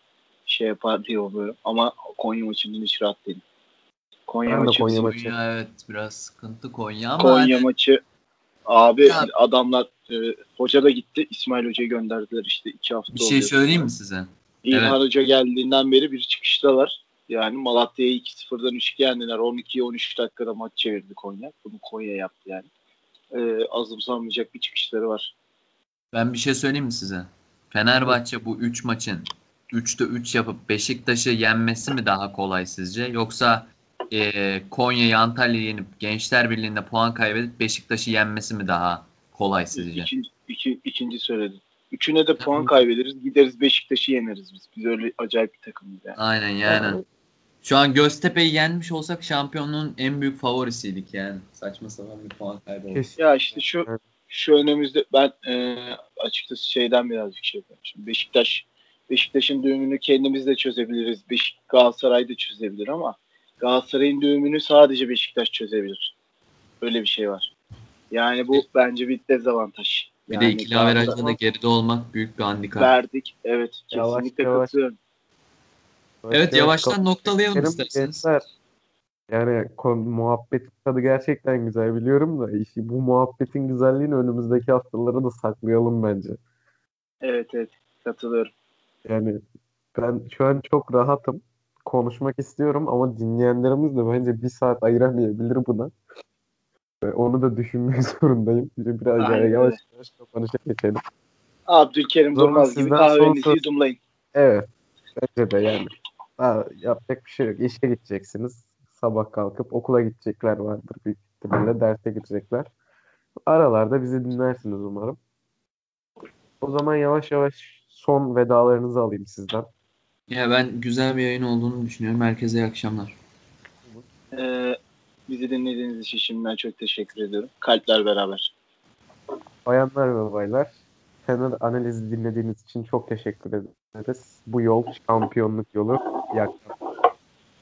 şey yapar diye umuyorum. Ama Konya maçından hiç rahat değilim. Konya
Ben de
maçı
Konya
bizim-
maçı.
Konya evet biraz sıkıntı Konya ama
Konya
hani
maçı abi
Ya-
adamlar e, hoca da gitti. İsmail Hoca'yı gönderdiler işte iki hafta
bir şey
oluyor.
söyleyeyim mi size?
İlhan
Evet.
Hoca geldiğinden beri bir çıkıştalar. Yani Malatya'yı 2-0'dan 3 yendiler. 12-13 dakikada maç çevirdi Konya. Bunu Konya yaptı yani. Ee, azımsanmayacak bir çıkışları var.
Ben bir şey söyleyeyim mi size? Fenerbahçe bu 3 maçın 3'te 3 yapıp Beşiktaş'ı yenmesi mi daha kolay sizce? Yoksa e, Konya'yı Antalya'yı yenip Gençler Birliği'nde puan kaybedip Beşiktaş'ı yenmesi mi daha kolay sizce?
İkinci, iki, ikinci söyledim. Üçüne de puan kaybederiz. Gideriz Beşiktaş'ı yeneriz biz. Biz öyle acayip bir takımız yani.
Aynen yani. Şu an Göztepe'yi yenmiş olsak şampiyonluğun en büyük favorisiydik yani. Saçma sapan bir puan kaybı oldu.
Ya işte şu şu önümüzde ben e, açıkçası şeyden birazcık şey yapıyorum. Şimdi Beşiktaş Beşiktaş'ın düğümünü kendimiz de çözebiliriz. Beşik Galatasaray da çözebilir ama Galatasaray'ın düğümünü sadece Beşiktaş çözebilir. Öyle bir şey var. Yani bu bence bir dezavantaj.
Bir
Yani
de ikili averajda da geride olmak büyük bir handikap.
verdik. Evet,
Yavaş
kesinlikle
yavaş.
katılıyorum.
Evet yavaştan
Benim
noktalayalım isterseniz.
Yani kon- muhabbetin tadı gerçekten güzel biliyorum da işi, bu muhabbetin güzelliğini önümüzdeki haftalara da saklayalım bence.
Evet, evet, katılıyorum.
Yani ben şu an çok rahatım. Konuşmak istiyorum ama dinleyenlerimiz de bence bir saat ayıramayabilir buna. Ve Onu da düşünmek zorundayım. Bir- Biraz
Aynen
yavaş yavaş kapanışa geçelim.
Abdülkerim Durmaz gibi kahvenizi
söz-
yudumlayın.
Evet. Bence de yani. Daha yapacak bir şey yok. İşe gideceksiniz. Sabah kalkıp okula gidecekler vardır büyük ihtimalle. Derse gidecekler. Aralarda bizi dinlersiniz umarım. O zaman yavaş yavaş son vedalarınızı alayım sizden.
Ya ben güzel bir yayın olduğunu düşünüyorum. Herkese iyi akşamlar.
Ee, bizi dinlediğiniz için şimdiden çok teşekkür ediyorum. Kalpler beraber.
bayanlar ve baylar. Fener analizi dinlediğiniz için çok teşekkür ederiz. Bu yol şampiyonluk yolu. İyi akşamlar.